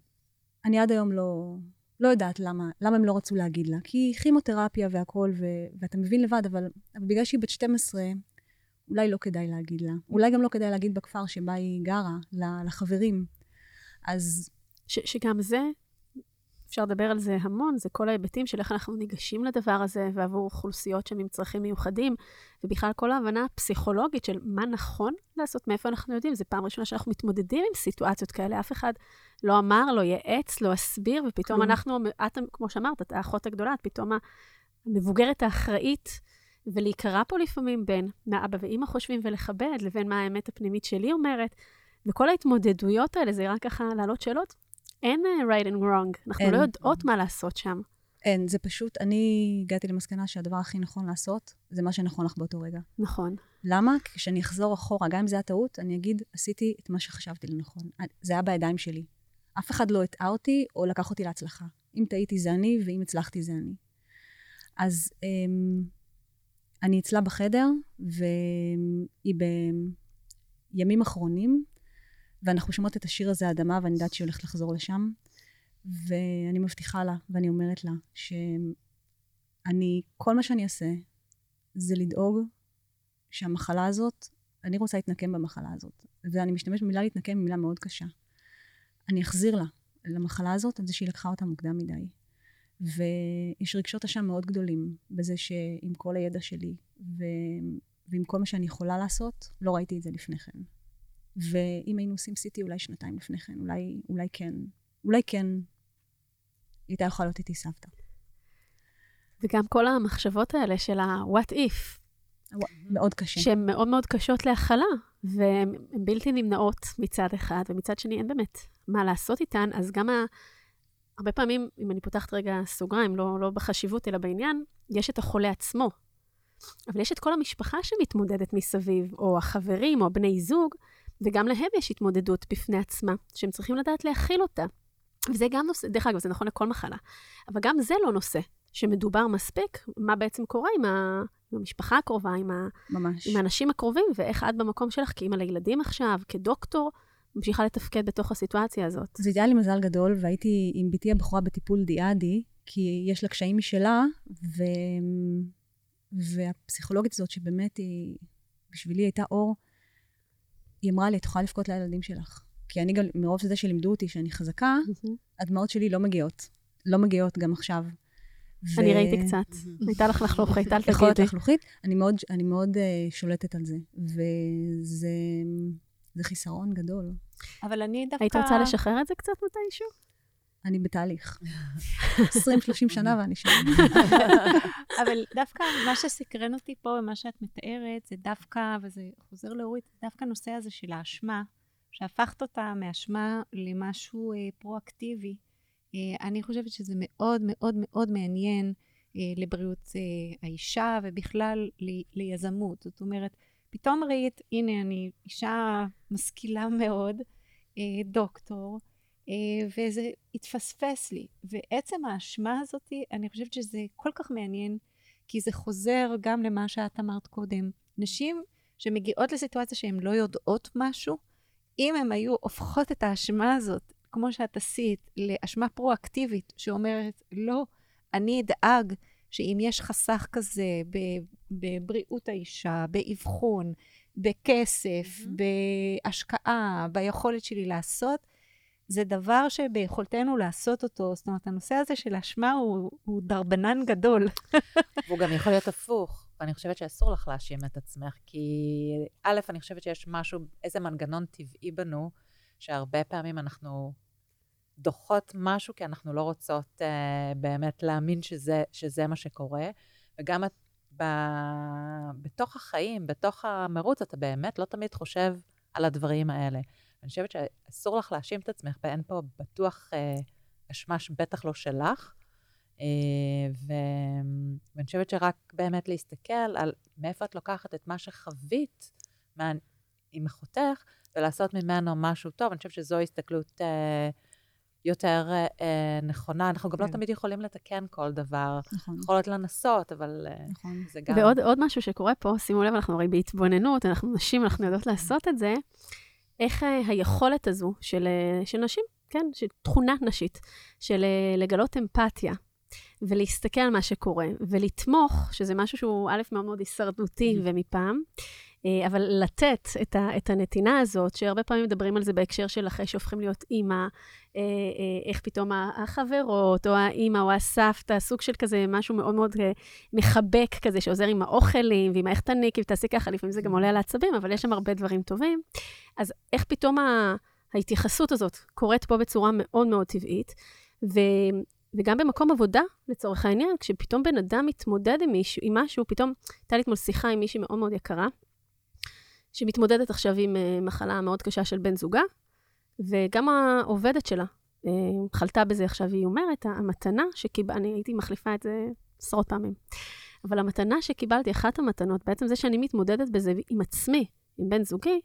Speaker 5: אני עד היום לא, לא יודעת למה, למה הם לא רצו להגיד לה. כי כימותרפיה והכול, ו, ואתה מבין לבד, אבל, אבל בגלל שהיא בת 12, אולי לא כדאי להגיד לה. אולי גם לא כדאי להגיד בכפר שבה היא גרה, לחברים. אז
Speaker 2: ש, שגם זה, אפשר לדבר על זה המון, זה כל ההיבטים של איך אנחנו ניגשים לדבר הזה, ועבור אוכלוסיות שהן עם צרכים מיוחדים, ובכלל כל ההבנה הפסיכולוגית של מה נכון לעשות, מאיפה אנחנו יודעים. זו פעם ראשונה שאנחנו מתמודדים עם סיטואציות כאלה, אף אחד לא אמר, לא ייעץ, לא הסביר, ופתאום
Speaker 5: כלום.
Speaker 2: אנחנו, את, כמו שאמרת, את האחות הגדולה, את פתאום המבוגרת האחראית, ולהיקרא פה לפעמים בין מה אבא ואימא חושבים ולכבד, לבין מה האמת הפנימית שלי אומרת. וכל ההתמודדויות האלה, זה רק ככה להעלות שאלות. אין אה, right and wrong, אנחנו
Speaker 5: אין.
Speaker 2: לא יודעות מה לעשות שם.
Speaker 5: אין, זה פשוט, אני הגעתי למסקנה שהדבר הכי נכון לעשות, זה מה שנכון לך באותו רגע.
Speaker 2: נכון.
Speaker 5: למה? כי כשאני אחזור אחורה, גם אם זה היה טעות, אני אגיד, עשיתי את מה שחשבתי לנכון. זה היה בידיים שלי. אף אחד לא הטעה אותי או לקח אותי להצלחה. אם טעיתי זה אני, ואם הצלחתי זה אני. אז אמ, אני אצלה בחדר, והיא בימים אחרונים, ואנחנו שומעות את השיר הזה, אדמה, ואני יודעת שהיא הולכת לחזור לשם. ואני מבטיחה לה, ואני אומרת לה, שאני, כל מה שאני אעשה, זה לדאוג שהמחלה הזאת, אני רוצה להתנקם במחלה הזאת. ואני משתמשת במילה להתנקם, במילה מאוד קשה. אני אחזיר לה, למחלה הזאת, על זה שהיא לקחה אותה מוקדם מדי. ויש רגשות אשם מאוד גדולים בזה שעם כל הידע שלי ו... ועם כל מה שאני יכולה לעשות, לא ראיתי את זה לפני כן. ואם היינו עושים סיטי אולי שנתיים לפני כן, אולי, אולי כן, אולי כן היא הייתה יכולה להיות איתי סבתא.
Speaker 2: וגם כל המחשבות האלה של ה-what if.
Speaker 5: מאוד קשה.
Speaker 2: שהן מאוד מאוד קשות להכלה, והן בלתי נמנעות מצד אחד, ומצד שני אין באמת מה לעשות איתן, אז גם ה... הרבה פעמים, אם אני פותחת רגע סוגריים, לא, לא בחשיבות אלא בעניין, יש את החולה עצמו. אבל יש את כל המשפחה שמתמודדת מסביב, או החברים, או הבני זוג, וגם להם יש התמודדות בפני עצמה, שהם צריכים לדעת להכיל אותה. וזה גם נושא, דרך אגב, זה נכון לכל מחלה, אבל גם זה לא נושא שמדובר מספיק, מה בעצם קורה עם, ה, עם המשפחה הקרובה, עם, ה,
Speaker 5: ממש.
Speaker 2: עם האנשים הקרובים, ואיך את במקום שלך, כאימא לילדים עכשיו, כדוקטור, ממשיכה לתפקד בתוך הסיטואציה הזאת.
Speaker 5: זה היה לי מזל גדול, והייתי עם בתי הבכורה בטיפול דיאדי, כי יש לה קשיים משלה, ו... והפסיכולוגית הזאת, שבאמת היא, בשבילי הייתה אור, היא אמרה לי, את יכולה לבכות לילדים שלך. כי אני גם, מרוב זה שלימדו אותי שאני חזקה, הדמעות שלי לא מגיעות. לא מגיעות גם עכשיו.
Speaker 2: ו... אני ראיתי קצת. הייתה לך לחלוכית, אל תגידי.
Speaker 5: יכול להיות לחלוכית. אני מאוד, אני מאוד uh, שולטת על זה. וזה זה חיסרון גדול.
Speaker 3: אבל אני דווקא...
Speaker 2: היית רוצה לשחרר את זה קצת מתישהו?
Speaker 5: אני בתהליך. 20-30 שנה ואני שם.
Speaker 3: אבל דווקא מה שסקרן אותי פה ומה שאת מתארת, זה דווקא, וזה חוזר לאורית, דווקא הנושא הזה של האשמה, שהפכת אותה מאשמה למשהו אה, פרואקטיבי. אה, אני חושבת שזה מאוד מאוד מאוד מעניין אה, לבריאות אה, האישה ובכלל ל, ליזמות. זאת אומרת, פתאום ראית, הנה, אני אישה משכילה מאוד, אה, דוקטור, אה, וזה התפספס לי. ועצם האשמה הזאת, אני חושבת שזה כל כך מעניין, כי זה חוזר גם למה שאת אמרת קודם. נשים שמגיעות לסיטואציה שהן לא יודעות משהו, אם הן היו הופכות את האשמה הזאת, כמו שאת עשית, לאשמה פרואקטיבית, שאומרת, לא, אני אדאג שאם יש חסך כזה בבריאות האישה, באבחון, בכסף, mm-hmm. בהשקעה, ביכולת שלי לעשות, זה דבר שביכולתנו לעשות אותו. זאת אומרת, הנושא הזה של אשמה הוא, הוא דרבנן גדול.
Speaker 4: והוא גם יכול להיות הפוך. ואני חושבת שאסור לך להאשים את עצמך, כי א', אני חושבת שיש משהו, איזה מנגנון טבעי בנו, שהרבה פעמים אנחנו דוחות משהו כי אנחנו לא רוצות uh, באמת להאמין שזה, שזה מה שקורה. וגם את, ב, בתוך החיים, בתוך המרוץ, אתה באמת לא תמיד חושב על הדברים האלה. אני חושבת שאסור לך להאשים את עצמך, ואין פה בטוח uh, אשמה בטח לא שלך. Uh, ו... ואני חושבת שרק באמת להסתכל על מאיפה את לוקחת את מה שחווית מה... עם אחותך, ולעשות ממנו משהו טוב. אני חושבת שזו הסתכלות uh, יותר uh, נכונה. אנחנו גם לא כן. לא תמיד יכולים לתקן כל דבר. נכון. יכולות לנסות, אבל uh, נכון. זה גם...
Speaker 2: ועוד משהו שקורה פה, שימו לב, אנחנו הרי בהתבוננות, אנחנו נשים, אנחנו יודעות לעשות את זה. איך uh, היכולת הזו של, של נשים, כן, של תכונה נשית, של לגלות אמפתיה, ולהסתכל על מה שקורה, ולתמוך, שזה משהו שהוא א', מאוד מאוד הישרדותי. ומפעם, אה, אבל לתת את, ה, את הנתינה הזאת, שהרבה פעמים מדברים על זה בהקשר של אחרי שהופכים להיות אימא, אה, אה, איך פתאום החברות, או האימא, או הסבתא, סוג של כזה משהו מאוד מאוד מחבק כזה, שעוזר עם האוכלים, ועם איך תניקי ותעשי ככה, לפעמים זה גם עולה על העצבים, אבל יש שם הרבה דברים טובים. אז איך פתאום ההתייחסות הזאת קורית פה בצורה מאוד מאוד טבעית, ו... וגם במקום עבודה, לצורך העניין, כשפתאום בן אדם מתמודד עם, מישהו, עם משהו, פתאום הייתה לי אתמול שיחה עם מישהי מאוד מאוד יקרה, שמתמודדת עכשיו עם uh, מחלה מאוד קשה של בן זוגה, וגם העובדת שלה uh, חלתה בזה עכשיו, והיא אומרת, המתנה שקיבלתי, אני הייתי מחליפה את זה עשרות פעמים, אבל המתנה שקיבלתי, אחת המתנות, בעצם זה שאני מתמודדת בזה עם עצמי, עם בן זוגי,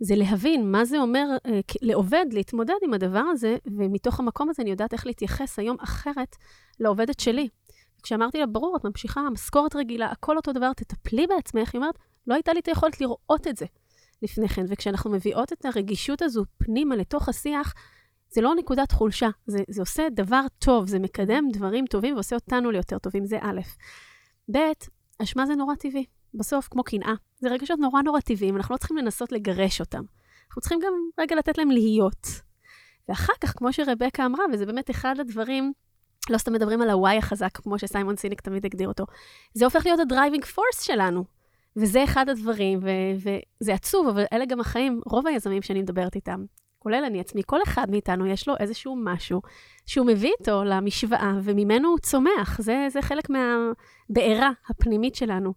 Speaker 2: זה להבין מה זה אומר uh, לעובד להתמודד עם הדבר הזה, ומתוך המקום הזה אני יודעת איך להתייחס היום אחרת לעובדת שלי. כשאמרתי לה, ברור, את ממשיכה, משכורת רגילה, הכל אותו דבר, תטפלי בעצמך, היא אומרת, לא הייתה לי את היכולת לראות את זה לפני כן. וכשאנחנו מביאות את הרגישות הזו פנימה לתוך השיח, זה לא נקודת חולשה, זה, זה עושה דבר טוב, זה מקדם דברים טובים ועושה אותנו ליותר טובים, זה א'. ב', אשמה זה נורא טבעי. בסוף, כמו קנאה, זה רגשות נורא נורא טבעיים, אנחנו לא צריכים לנסות לגרש אותם. אנחנו צריכים גם רגע לתת להם להיות. ואחר כך, כמו שרבקה אמרה, וזה באמת אחד הדברים, לא סתם מדברים על ה-Y החזק, כמו שסיימון סיניק תמיד הגדיר אותו, זה הופך להיות ה driving force שלנו. וזה אחד הדברים, ו- וזה עצוב, אבל אלה גם החיים, רוב היזמים שאני מדברת איתם, כולל אני עצמי, כל אחד מאיתנו יש לו איזשהו משהו שהוא מביא איתו למשוואה, וממנו הוא צומח. זה, זה חלק מהבעירה הפנימית שלנו.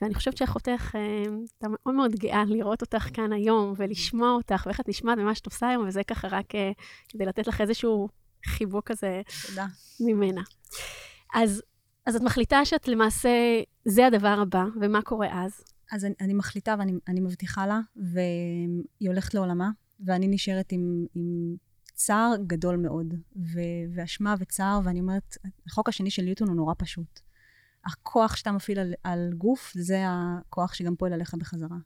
Speaker 2: ואני חושבת שאחותך, אה, מאוד מאוד גאה לראות אותך כאן היום ולשמוע אותך, ואיך את נשמעת ומה שאת עושה היום, וזה ככה רק אה, כדי לתת לך איזשהו חיבוק כזה
Speaker 5: תודה. ממנה.
Speaker 2: אז, אז את מחליטה שאת למעשה, זה הדבר הבא, ומה קורה אז?
Speaker 5: אז אני, אני מחליטה ואני מבטיחה לה, והיא הולכת לעולמה, ואני נשארת עם, עם צער גדול מאוד, ו, ואשמה וצער, ואני אומרת, החוק השני של ניוטון הוא נורא פשוט. הכוח שאתה מפעיל על, על גוף, זה הכוח שגם פועל עליך בחזרה.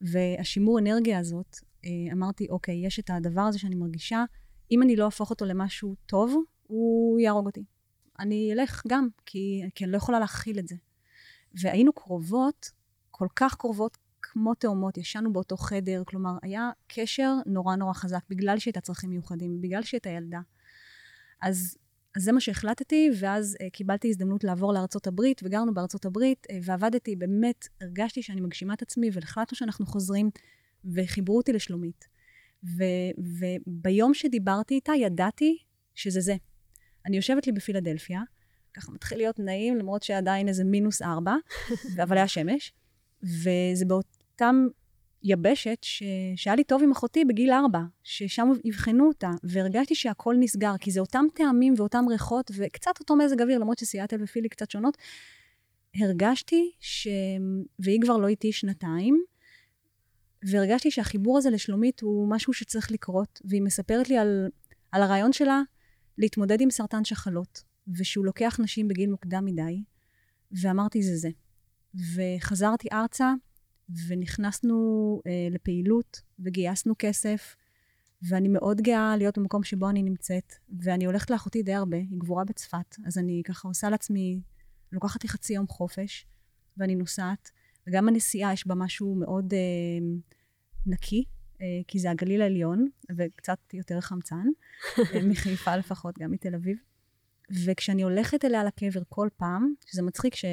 Speaker 5: והשימור אנרגיה הזאת, אה, אמרתי, אוקיי, יש את הדבר הזה שאני מרגישה, אם אני לא אהפוך אותו למשהו טוב, הוא יהרוג אותי. אני אלך גם, כי, כי אני לא יכולה להכיל את זה. והיינו קרובות, כל כך קרובות, כמו תאומות, ישנו באותו חדר, כלומר, היה קשר נורא נורא חזק, בגלל שהיא הייתה צרכים מיוחדים, בגלל שהיא הייתה ילדה. אז אז זה מה שהחלטתי, ואז uh, קיבלתי הזדמנות לעבור לארצות הברית, וגרנו בארצות הברית, uh, ועבדתי, באמת, הרגשתי שאני מגשימה את עצמי, והחלטנו שאנחנו חוזרים, וחיברו אותי לשלומית. ו- וביום שדיברתי איתה, ידעתי שזה זה. אני יושבת לי בפילדלפיה, ככה מתחיל להיות נעים, למרות שעדיין איזה מינוס ארבע, אבל היה שמש, וזה באותם יבשת ש... שהיה לי טוב עם אחותי בגיל ארבע, ששם אבחנו אותה, והרגשתי שהכל נסגר, כי זה אותם טעמים ואותם ריחות, וקצת אותו מזג אוויר, למרות שסיאטל ופילי קצת שונות. הרגשתי ש... והיא כבר לא איתי שנתיים, והרגשתי שהחיבור הזה לשלומית הוא משהו שצריך לקרות, והיא מספרת לי על, על הרעיון שלה להתמודד עם סרטן שחלות, ושהוא לוקח נשים בגיל מוקדם מדי, ואמרתי, זה זה. וחזרתי ארצה, ונכנסנו אה, לפעילות וגייסנו כסף, ואני מאוד גאה להיות במקום שבו אני נמצאת, ואני הולכת לאחותי די הרבה, היא גבורה בצפת, אז אני ככה עושה לעצמי, לוקחת לי חצי יום חופש, ואני נוסעת, וגם הנסיעה יש בה משהו מאוד אה, נקי, כי זה הגליל העליון, וקצת יותר חמצן, אה, מחיפה לפחות, גם מתל אביב. וכשאני הולכת אליה לקבר כל פעם, שזה מצחיק ש...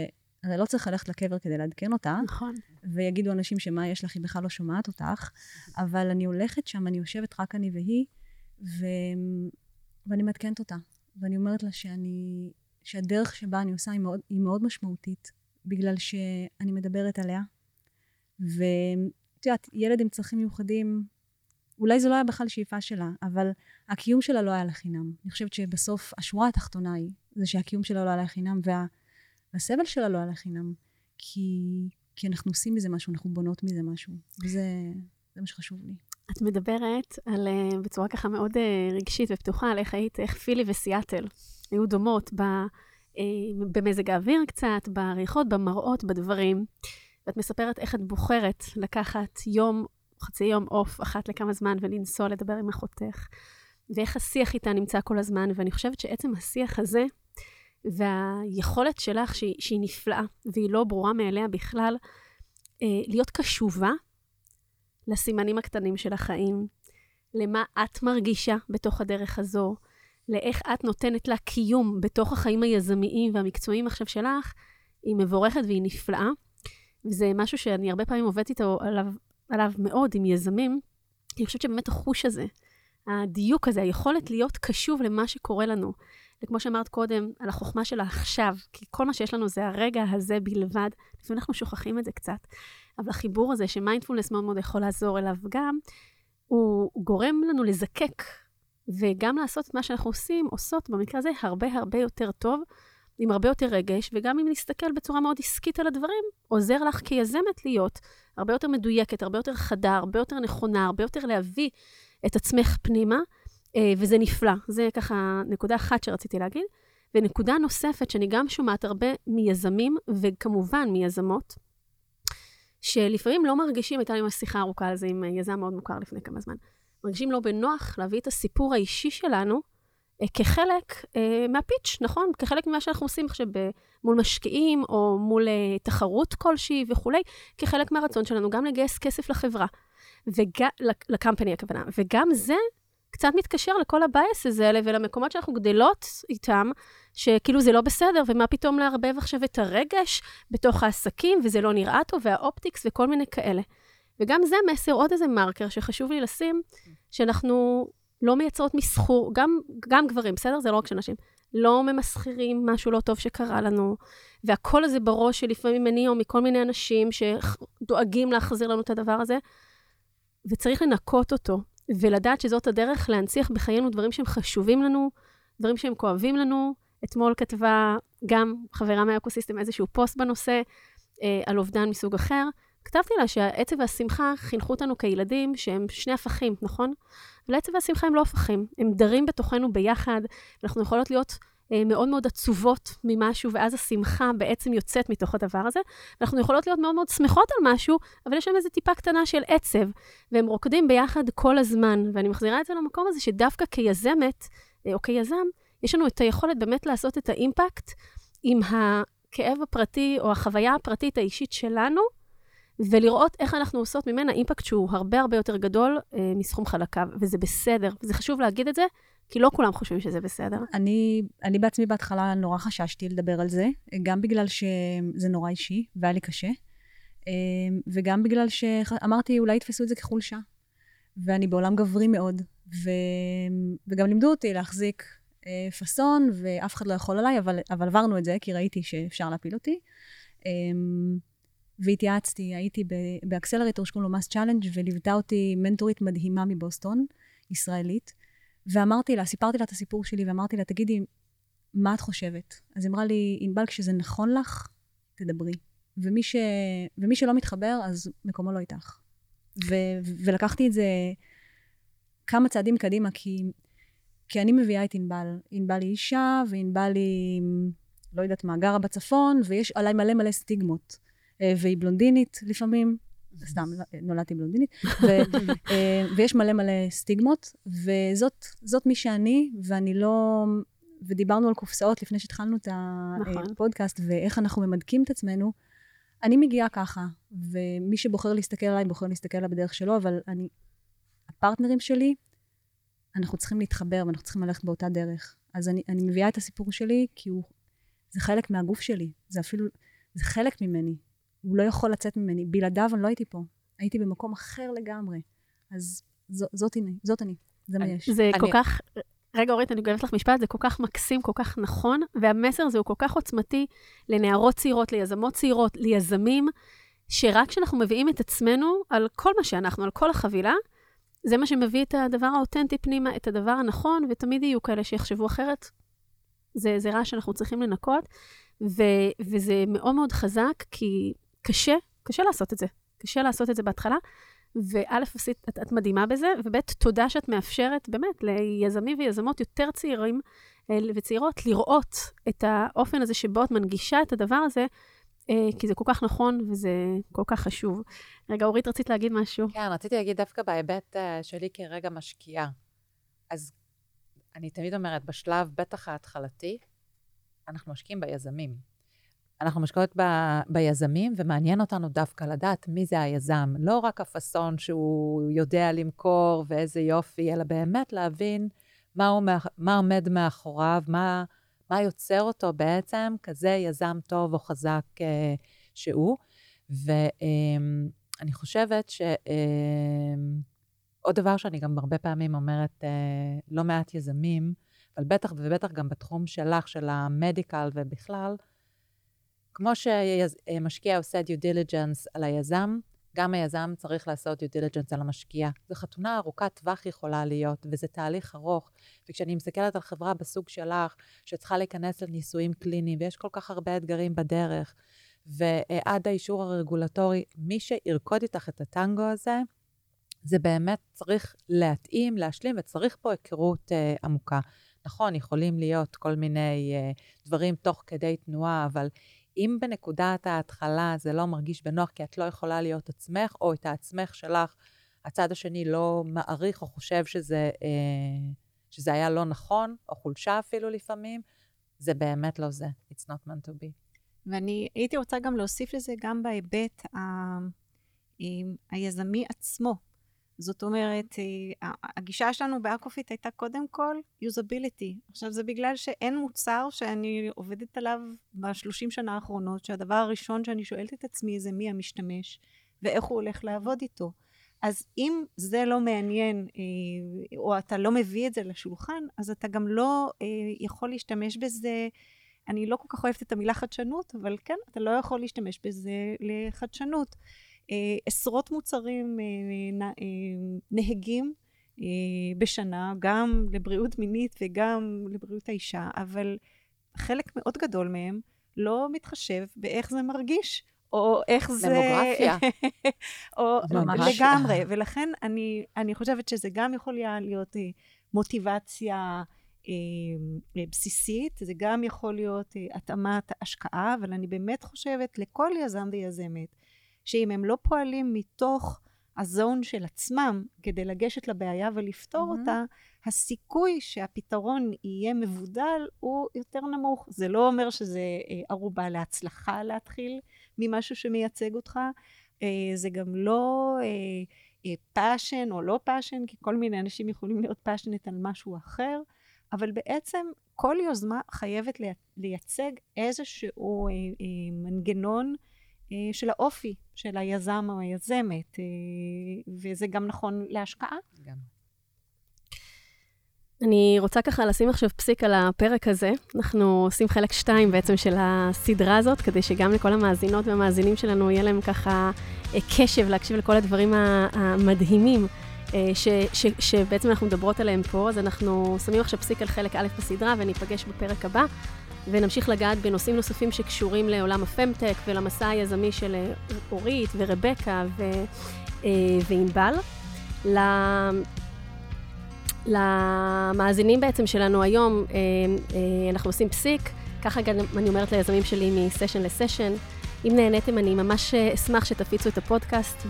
Speaker 5: הרי לא צריך ללכת לקבר כדי לעדכן אותה.
Speaker 2: נכון.
Speaker 5: ויגידו אנשים שמה יש לך, היא בכלל לא שומעת אותך. אבל אני הולכת שם, אני יושבת רק אני והיא, ו... ואני מעדכנת אותה. ואני אומרת לה שאני, שהדרך שבה אני עושה היא מאוד, היא מאוד משמעותית, בגלל שאני מדברת עליה. ואת יודעת, ילד עם צרכים מיוחדים, אולי זה לא היה בכלל שאיפה שלה, אבל הקיום שלה לא היה לחינם. אני חושבת שבסוף השורה התחתונה היא, זה שהקיום שלה לא היה לחינם, וה... והסבל שלה לא היה לחינם, כי, כי אנחנו עושים מזה משהו, אנחנו בונות מזה משהו, וזה מה שחשוב לי.
Speaker 2: את מדברת על, uh, בצורה ככה מאוד uh, רגשית ופתוחה, על איך היית, איך פילי וסיאטל היו דומות ב, uh, במזג האוויר קצת, בעריכות, במראות, בדברים. ואת מספרת איך את בוחרת לקחת יום, חצי יום עוף, אחת לכמה זמן, ולנסוע לדבר עם אחותך, ואיך השיח איתה נמצא כל הזמן, ואני חושבת שעצם השיח הזה, והיכולת שלך, שהיא, שהיא נפלאה, והיא לא ברורה מאליה בכלל, אה, להיות קשובה לסימנים הקטנים של החיים, למה את מרגישה בתוך הדרך הזו, לאיך את נותנת לה קיום בתוך החיים היזמיים והמקצועיים עכשיו שלך, היא מבורכת והיא נפלאה. וזה משהו שאני הרבה פעמים עובדת איתו עליו, עליו מאוד עם יזמים. אני חושבת שבאמת החוש הזה, הדיוק הזה, היכולת להיות קשוב למה שקורה לנו, וכמו שאמרת קודם, על החוכמה של העכשיו, כי כל מה שיש לנו זה הרגע הזה בלבד. לפעמים אנחנו שוכחים את זה קצת. אבל החיבור הזה, שמיינדפולנס מאוד מאוד יכול לעזור אליו גם, הוא, הוא גורם לנו לזקק, וגם לעשות את מה שאנחנו עושים, עושות במקרה הזה הרבה הרבה יותר טוב, עם הרבה יותר רגש, וגם אם נסתכל בצורה מאוד עסקית על הדברים, עוזר לך כיזמת להיות הרבה יותר מדויקת, הרבה יותר חדה, הרבה יותר נכונה, הרבה יותר להביא את עצמך פנימה. אה, וזה נפלא. זה ככה נקודה אחת שרציתי להגיד. ונקודה נוספת שאני גם שומעת הרבה מיזמים, וכמובן מיזמות, שלפעמים לא מרגישים, הייתה לי ממש שיחה ארוכה על זה עם יזם מאוד מוכר לפני כמה זמן, מרגישים לא בנוח להביא את הסיפור האישי שלנו כחלק אה, מהפיץ', נכון? כחלק ממה שאנחנו עושים עכשיו מול משקיעים, או מול אה, תחרות כלשהי וכולי, כחלק מהרצון שלנו גם לגייס כסף לחברה, וגם, ל company הכוונה. וגם זה קצת מתקשר לכל ה biases האלה ולמקומות שאנחנו גדלות איתם, שכאילו זה לא בסדר, ומה פתאום לערבב עכשיו את הרגש בתוך העסקים, וזה לא נראה טוב, וה optics וכל מיני כאלה. וגם זה מסר, עוד איזה מרקר שחשוב לי לשים, שאנחנו לא מייצרות מסחור, גם, גם גברים, בסדר? זה לא רק של נשים. לא ממסחרים משהו לא טוב שקרה לנו, והקול הזה בראש שלפעמים ממני או מכל מיני אנשים שדואגים להחזיר לנו את הדבר הזה, וצריך לנקות אותו, ולדעת שזאת הדרך להנציח בחיינו דברים שהם חשובים לנו, דברים שהם כואבים לנו. אתמול כתבה גם חברה מהאקוסיסטם איזשהו פוסט בנושא אה, על אובדן מסוג אחר. כתבתי לה שהעצב והשמחה חינכו אותנו כילדים שהם שני הפכים, נכון? אבל העצב והשמחה הם לא הפכים, הם דרים בתוכנו ביחד, אנחנו יכולות להיות אה, מאוד מאוד עצובות ממשהו, ואז השמחה בעצם יוצאת מתוך הדבר הזה. אנחנו יכולות להיות מאוד מאוד שמחות על משהו, אבל יש שם איזו טיפה קטנה של עצב, והם רוקדים ביחד כל הזמן. ואני מחזירה את זה למקום הזה שדווקא כיזמת, אה, או כיזם, יש לנו את היכולת באמת לעשות את האימפקט עם הכאב הפרטי, או החוויה הפרטית האישית שלנו, ולראות איך אנחנו עושות ממנה אימפקט שהוא הרבה הרבה יותר גדול אה, מסכום חלקיו, וזה בסדר. וזה חשוב להגיד את זה, כי לא כולם חושבים שזה בסדר.
Speaker 5: אני, אני בעצמי בהתחלה נורא חששתי לדבר על זה, גם בגלל שזה נורא אישי והיה לי קשה, אה, וגם בגלל שאמרתי, אולי יתפסו את זה כחולשה. ואני בעולם גברי מאוד, ו... וגם לימדו אותי להחזיק אה, פאסון, ואף אחד לא יכול עליי, אבל, אבל עברנו את זה, כי ראיתי שאפשר להפיל אותי. אה, והתייעצתי, הייתי ב accelerator שקוראים לו MassChallenge וליוותה אותי מנטורית מדהימה מבוסטון, ישראלית, ואמרתי לה, סיפרתי לה את הסיפור שלי, ואמרתי לה, תגידי, מה את חושבת? אז אמרה לי, ענבל, כשזה נכון לך, תדברי. ומי, ש... ומי שלא מתחבר, אז מקומו לא איתך. ו... ולקחתי את זה כמה צעדים קדימה, כי, כי אני מביאה את ענבל. ענבל היא אישה, וענבל היא, לא יודעת מה, גרה בצפון, ויש עליי מלא מלא סטיגמות. אה, והיא בלונדינית לפעמים, סתם, נולדתי בלונדינית, ו, אה, ויש מלא מלא סטיגמות, וזאת מי שאני, ואני לא... ודיברנו על קופסאות לפני שהתחלנו את נכון. הפודקאסט, ואיך אנחנו ממדקים את עצמנו. אני מגיעה ככה, ומי שבוחר להסתכל עליי, בוחר להסתכל עליי בדרך שלו, אבל אני... הפרטנרים שלי, אנחנו צריכים להתחבר ואנחנו צריכים ללכת באותה דרך. אז אני, אני מביאה את הסיפור שלי, כי הוא... זה חלק מהגוף שלי. זה אפילו... זה חלק ממני. הוא לא יכול לצאת ממני. בלעדיו אני לא הייתי פה. הייתי במקום אחר לגמרי. אז ז, זאת, הנה, זאת אני, זה מה יש.
Speaker 2: זה אני... כל כך... רגע, אורית, אני גורמת לך משפט, זה כל כך מקסים, כל כך נכון, והמסר הזה הוא כל כך עוצמתי לנערות צעירות, ליזמות צעירות, ליזמים, שרק כשאנחנו מביאים את עצמנו על כל מה שאנחנו, על כל החבילה, זה מה שמביא את הדבר האותנטי פנימה, את הדבר הנכון, ותמיד יהיו כאלה שיחשבו אחרת. זה, זה רע שאנחנו צריכים לנקות, ו, וזה מאוד מאוד חזק, כי קשה, קשה לעשות את זה. קשה לעשות את זה בהתחלה. וא', את, את מדהימה בזה, וב', תודה שאת מאפשרת באמת ליזמים ויזמות יותר צעירים אה, וצעירות לראות את האופן הזה שבו את מנגישה את הדבר הזה, אה, כי זה כל כך נכון וזה כל כך חשוב. רגע, אורית, רצית להגיד משהו?
Speaker 4: כן, רציתי להגיד דווקא בהיבט אה, שלי כרגע משקיעה. אז אני תמיד אומרת, בשלב, בטח ההתחלתי, אנחנו משקיעים ביזמים. אנחנו משקיעות ב, ביזמים, ומעניין אותנו דווקא לדעת מי זה היזם. לא רק הפאסון שהוא יודע למכור ואיזה יופי, אלא באמת להבין מה, הוא, מה עומד מאחוריו, מה, מה יוצר אותו בעצם כזה יזם טוב או חזק אה, שהוא. ואני אה, חושבת ש... אה, עוד דבר שאני גם הרבה פעמים אומרת, אה, לא מעט יזמים, אבל בטח ובטח גם בתחום שלך, של ה medical ובכלל, כמו שמשקיע עושה due diligence על היזם, גם היזם צריך לעשות due diligence על המשקיע. זו חתונה ארוכת טווח יכולה להיות, וזה תהליך ארוך. וכשאני מסתכלת על חברה בסוג שלך, שצריכה להיכנס לניסויים קליניים, ויש כל כך הרבה אתגרים בדרך, ועד האישור הרגולטורי, מי שירקוד איתך את הטנגו הזה, זה באמת צריך להתאים, להשלים, וצריך פה היכרות אה, עמוקה. נכון, יכולים להיות כל מיני uh, דברים תוך כדי תנועה, אבל אם בנקודת ההתחלה זה לא מרגיש בנוח כי את לא יכולה להיות עצמך, או את העצמך שלך, הצד השני לא מעריך או חושב שזה, uh, שזה היה לא נכון, או חולשה אפילו לפעמים, זה באמת לא זה. It's not meant to be.
Speaker 3: ואני הייתי רוצה גם להוסיף לזה גם בהיבט ה... היזמי עצמו. זאת אומרת, אה, הגישה שלנו ב Acufit הייתה קודם כל usability. עכשיו, זה בגלל שאין מוצר שאני עובדת עליו בשלושים שנה האחרונות, שהדבר הראשון שאני שואלת את עצמי זה מי המשתמש ואיך הוא הולך לעבוד איתו. אז אם זה לא מעניין, אה, או אתה לא מביא את זה לשולחן, אז אתה גם לא אה, יכול להשתמש בזה. אני לא כל כך אוהבת את המילה חדשנות, אבל כן, אתה לא יכול להשתמש בזה לחדשנות. אה, עשרות מוצרים אה, אה, נהגים בשנה, גם לבריאות מינית וגם לבריאות האישה, אבל חלק מאוד גדול מהם לא מתחשב באיך זה מרגיש, או איך זה...
Speaker 4: דמוגרפיה.
Speaker 3: או ממש. לגמרי, ולכן אני, אני חושבת שזה גם יכול להיות מוטיבציה אה, בסיסית, זה גם יכול להיות אה, התאמת השקעה, אבל אני באמת חושבת לכל יזם ויזמת, שאם הם לא פועלים מתוך ה zone של עצמם כדי לגשת לבעיה ולפתור mm-hmm. אותה, הסיכוי שהפתרון יהיה מבודל הוא יותר נמוך. זה לא אומר שזה אה, ערובה להצלחה להתחיל ממשהו שמייצג אותך, אה, זה גם לא passion אה, או לא passion, כי כל מיני אנשים יכולים להיות passionate על משהו אחר, אבל בעצם כל יוזמה חייבת לייצג איזשהו מנגנון של האופי של היזם או היזמת, אה, וזה גם נכון להשקעה. גם.
Speaker 2: אני רוצה ככה לשים עכשיו פסיק על הפרק הזה. אנחנו עושים חלק שתיים בעצם של הסדרה הזאת, כדי שגם לכל המאזינות והמאזינים שלנו יהיה להם ככה אה, קשב להקשיב לכל הדברים המדהימים ש, ש, שבעצם אנחנו מדברות עליהם פה. אז אנחנו שמים עכשיו פסיק על חלק א' בסדרה וניפגש בפרק הבא. ונמשיך לגעת בנושאים נוספים שקשורים לעולם הפמטק ולמסע היזמי של אה, אורית ורבקה ו, אה, וענבל. למאזינים בעצם שלנו היום, אה, אנחנו עושים פסיק, ככה גם אני אומרת ליזמים שלי מסשן לסשן. אם נהניתם, אני ממש אשמח שתפיצו את הפודקאסט,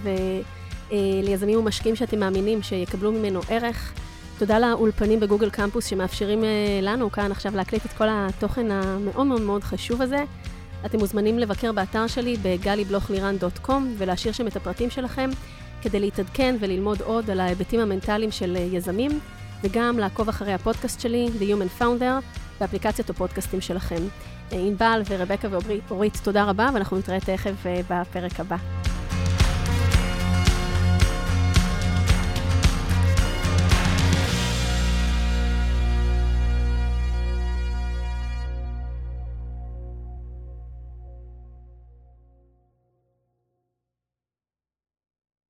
Speaker 2: וליזמים ומשקיעים שאתם מאמינים שיקבלו ממנו ערך. תודה לאולפנים בגוגל קמפוס שמאפשרים אה, לנו כאן עכשיו להקליט את כל התוכן המאוד מאוד מאוד חשוב הזה. אתם מוזמנים לבקר באתר שלי בגלי-בלוך-לירן.com ולהשאיר שם את הפרטים שלכם כדי להתעדכן וללמוד עוד על ההיבטים המנטליים של אה, יזמים, וגם לעקוב אחרי הפודקאסט שלי, The Human Founder, באפליקציית הפודקאסטים שלכם. אה, ענבל ורבקה ואורית, תודה רבה, ואנחנו נתראה תכף בפרק הבא.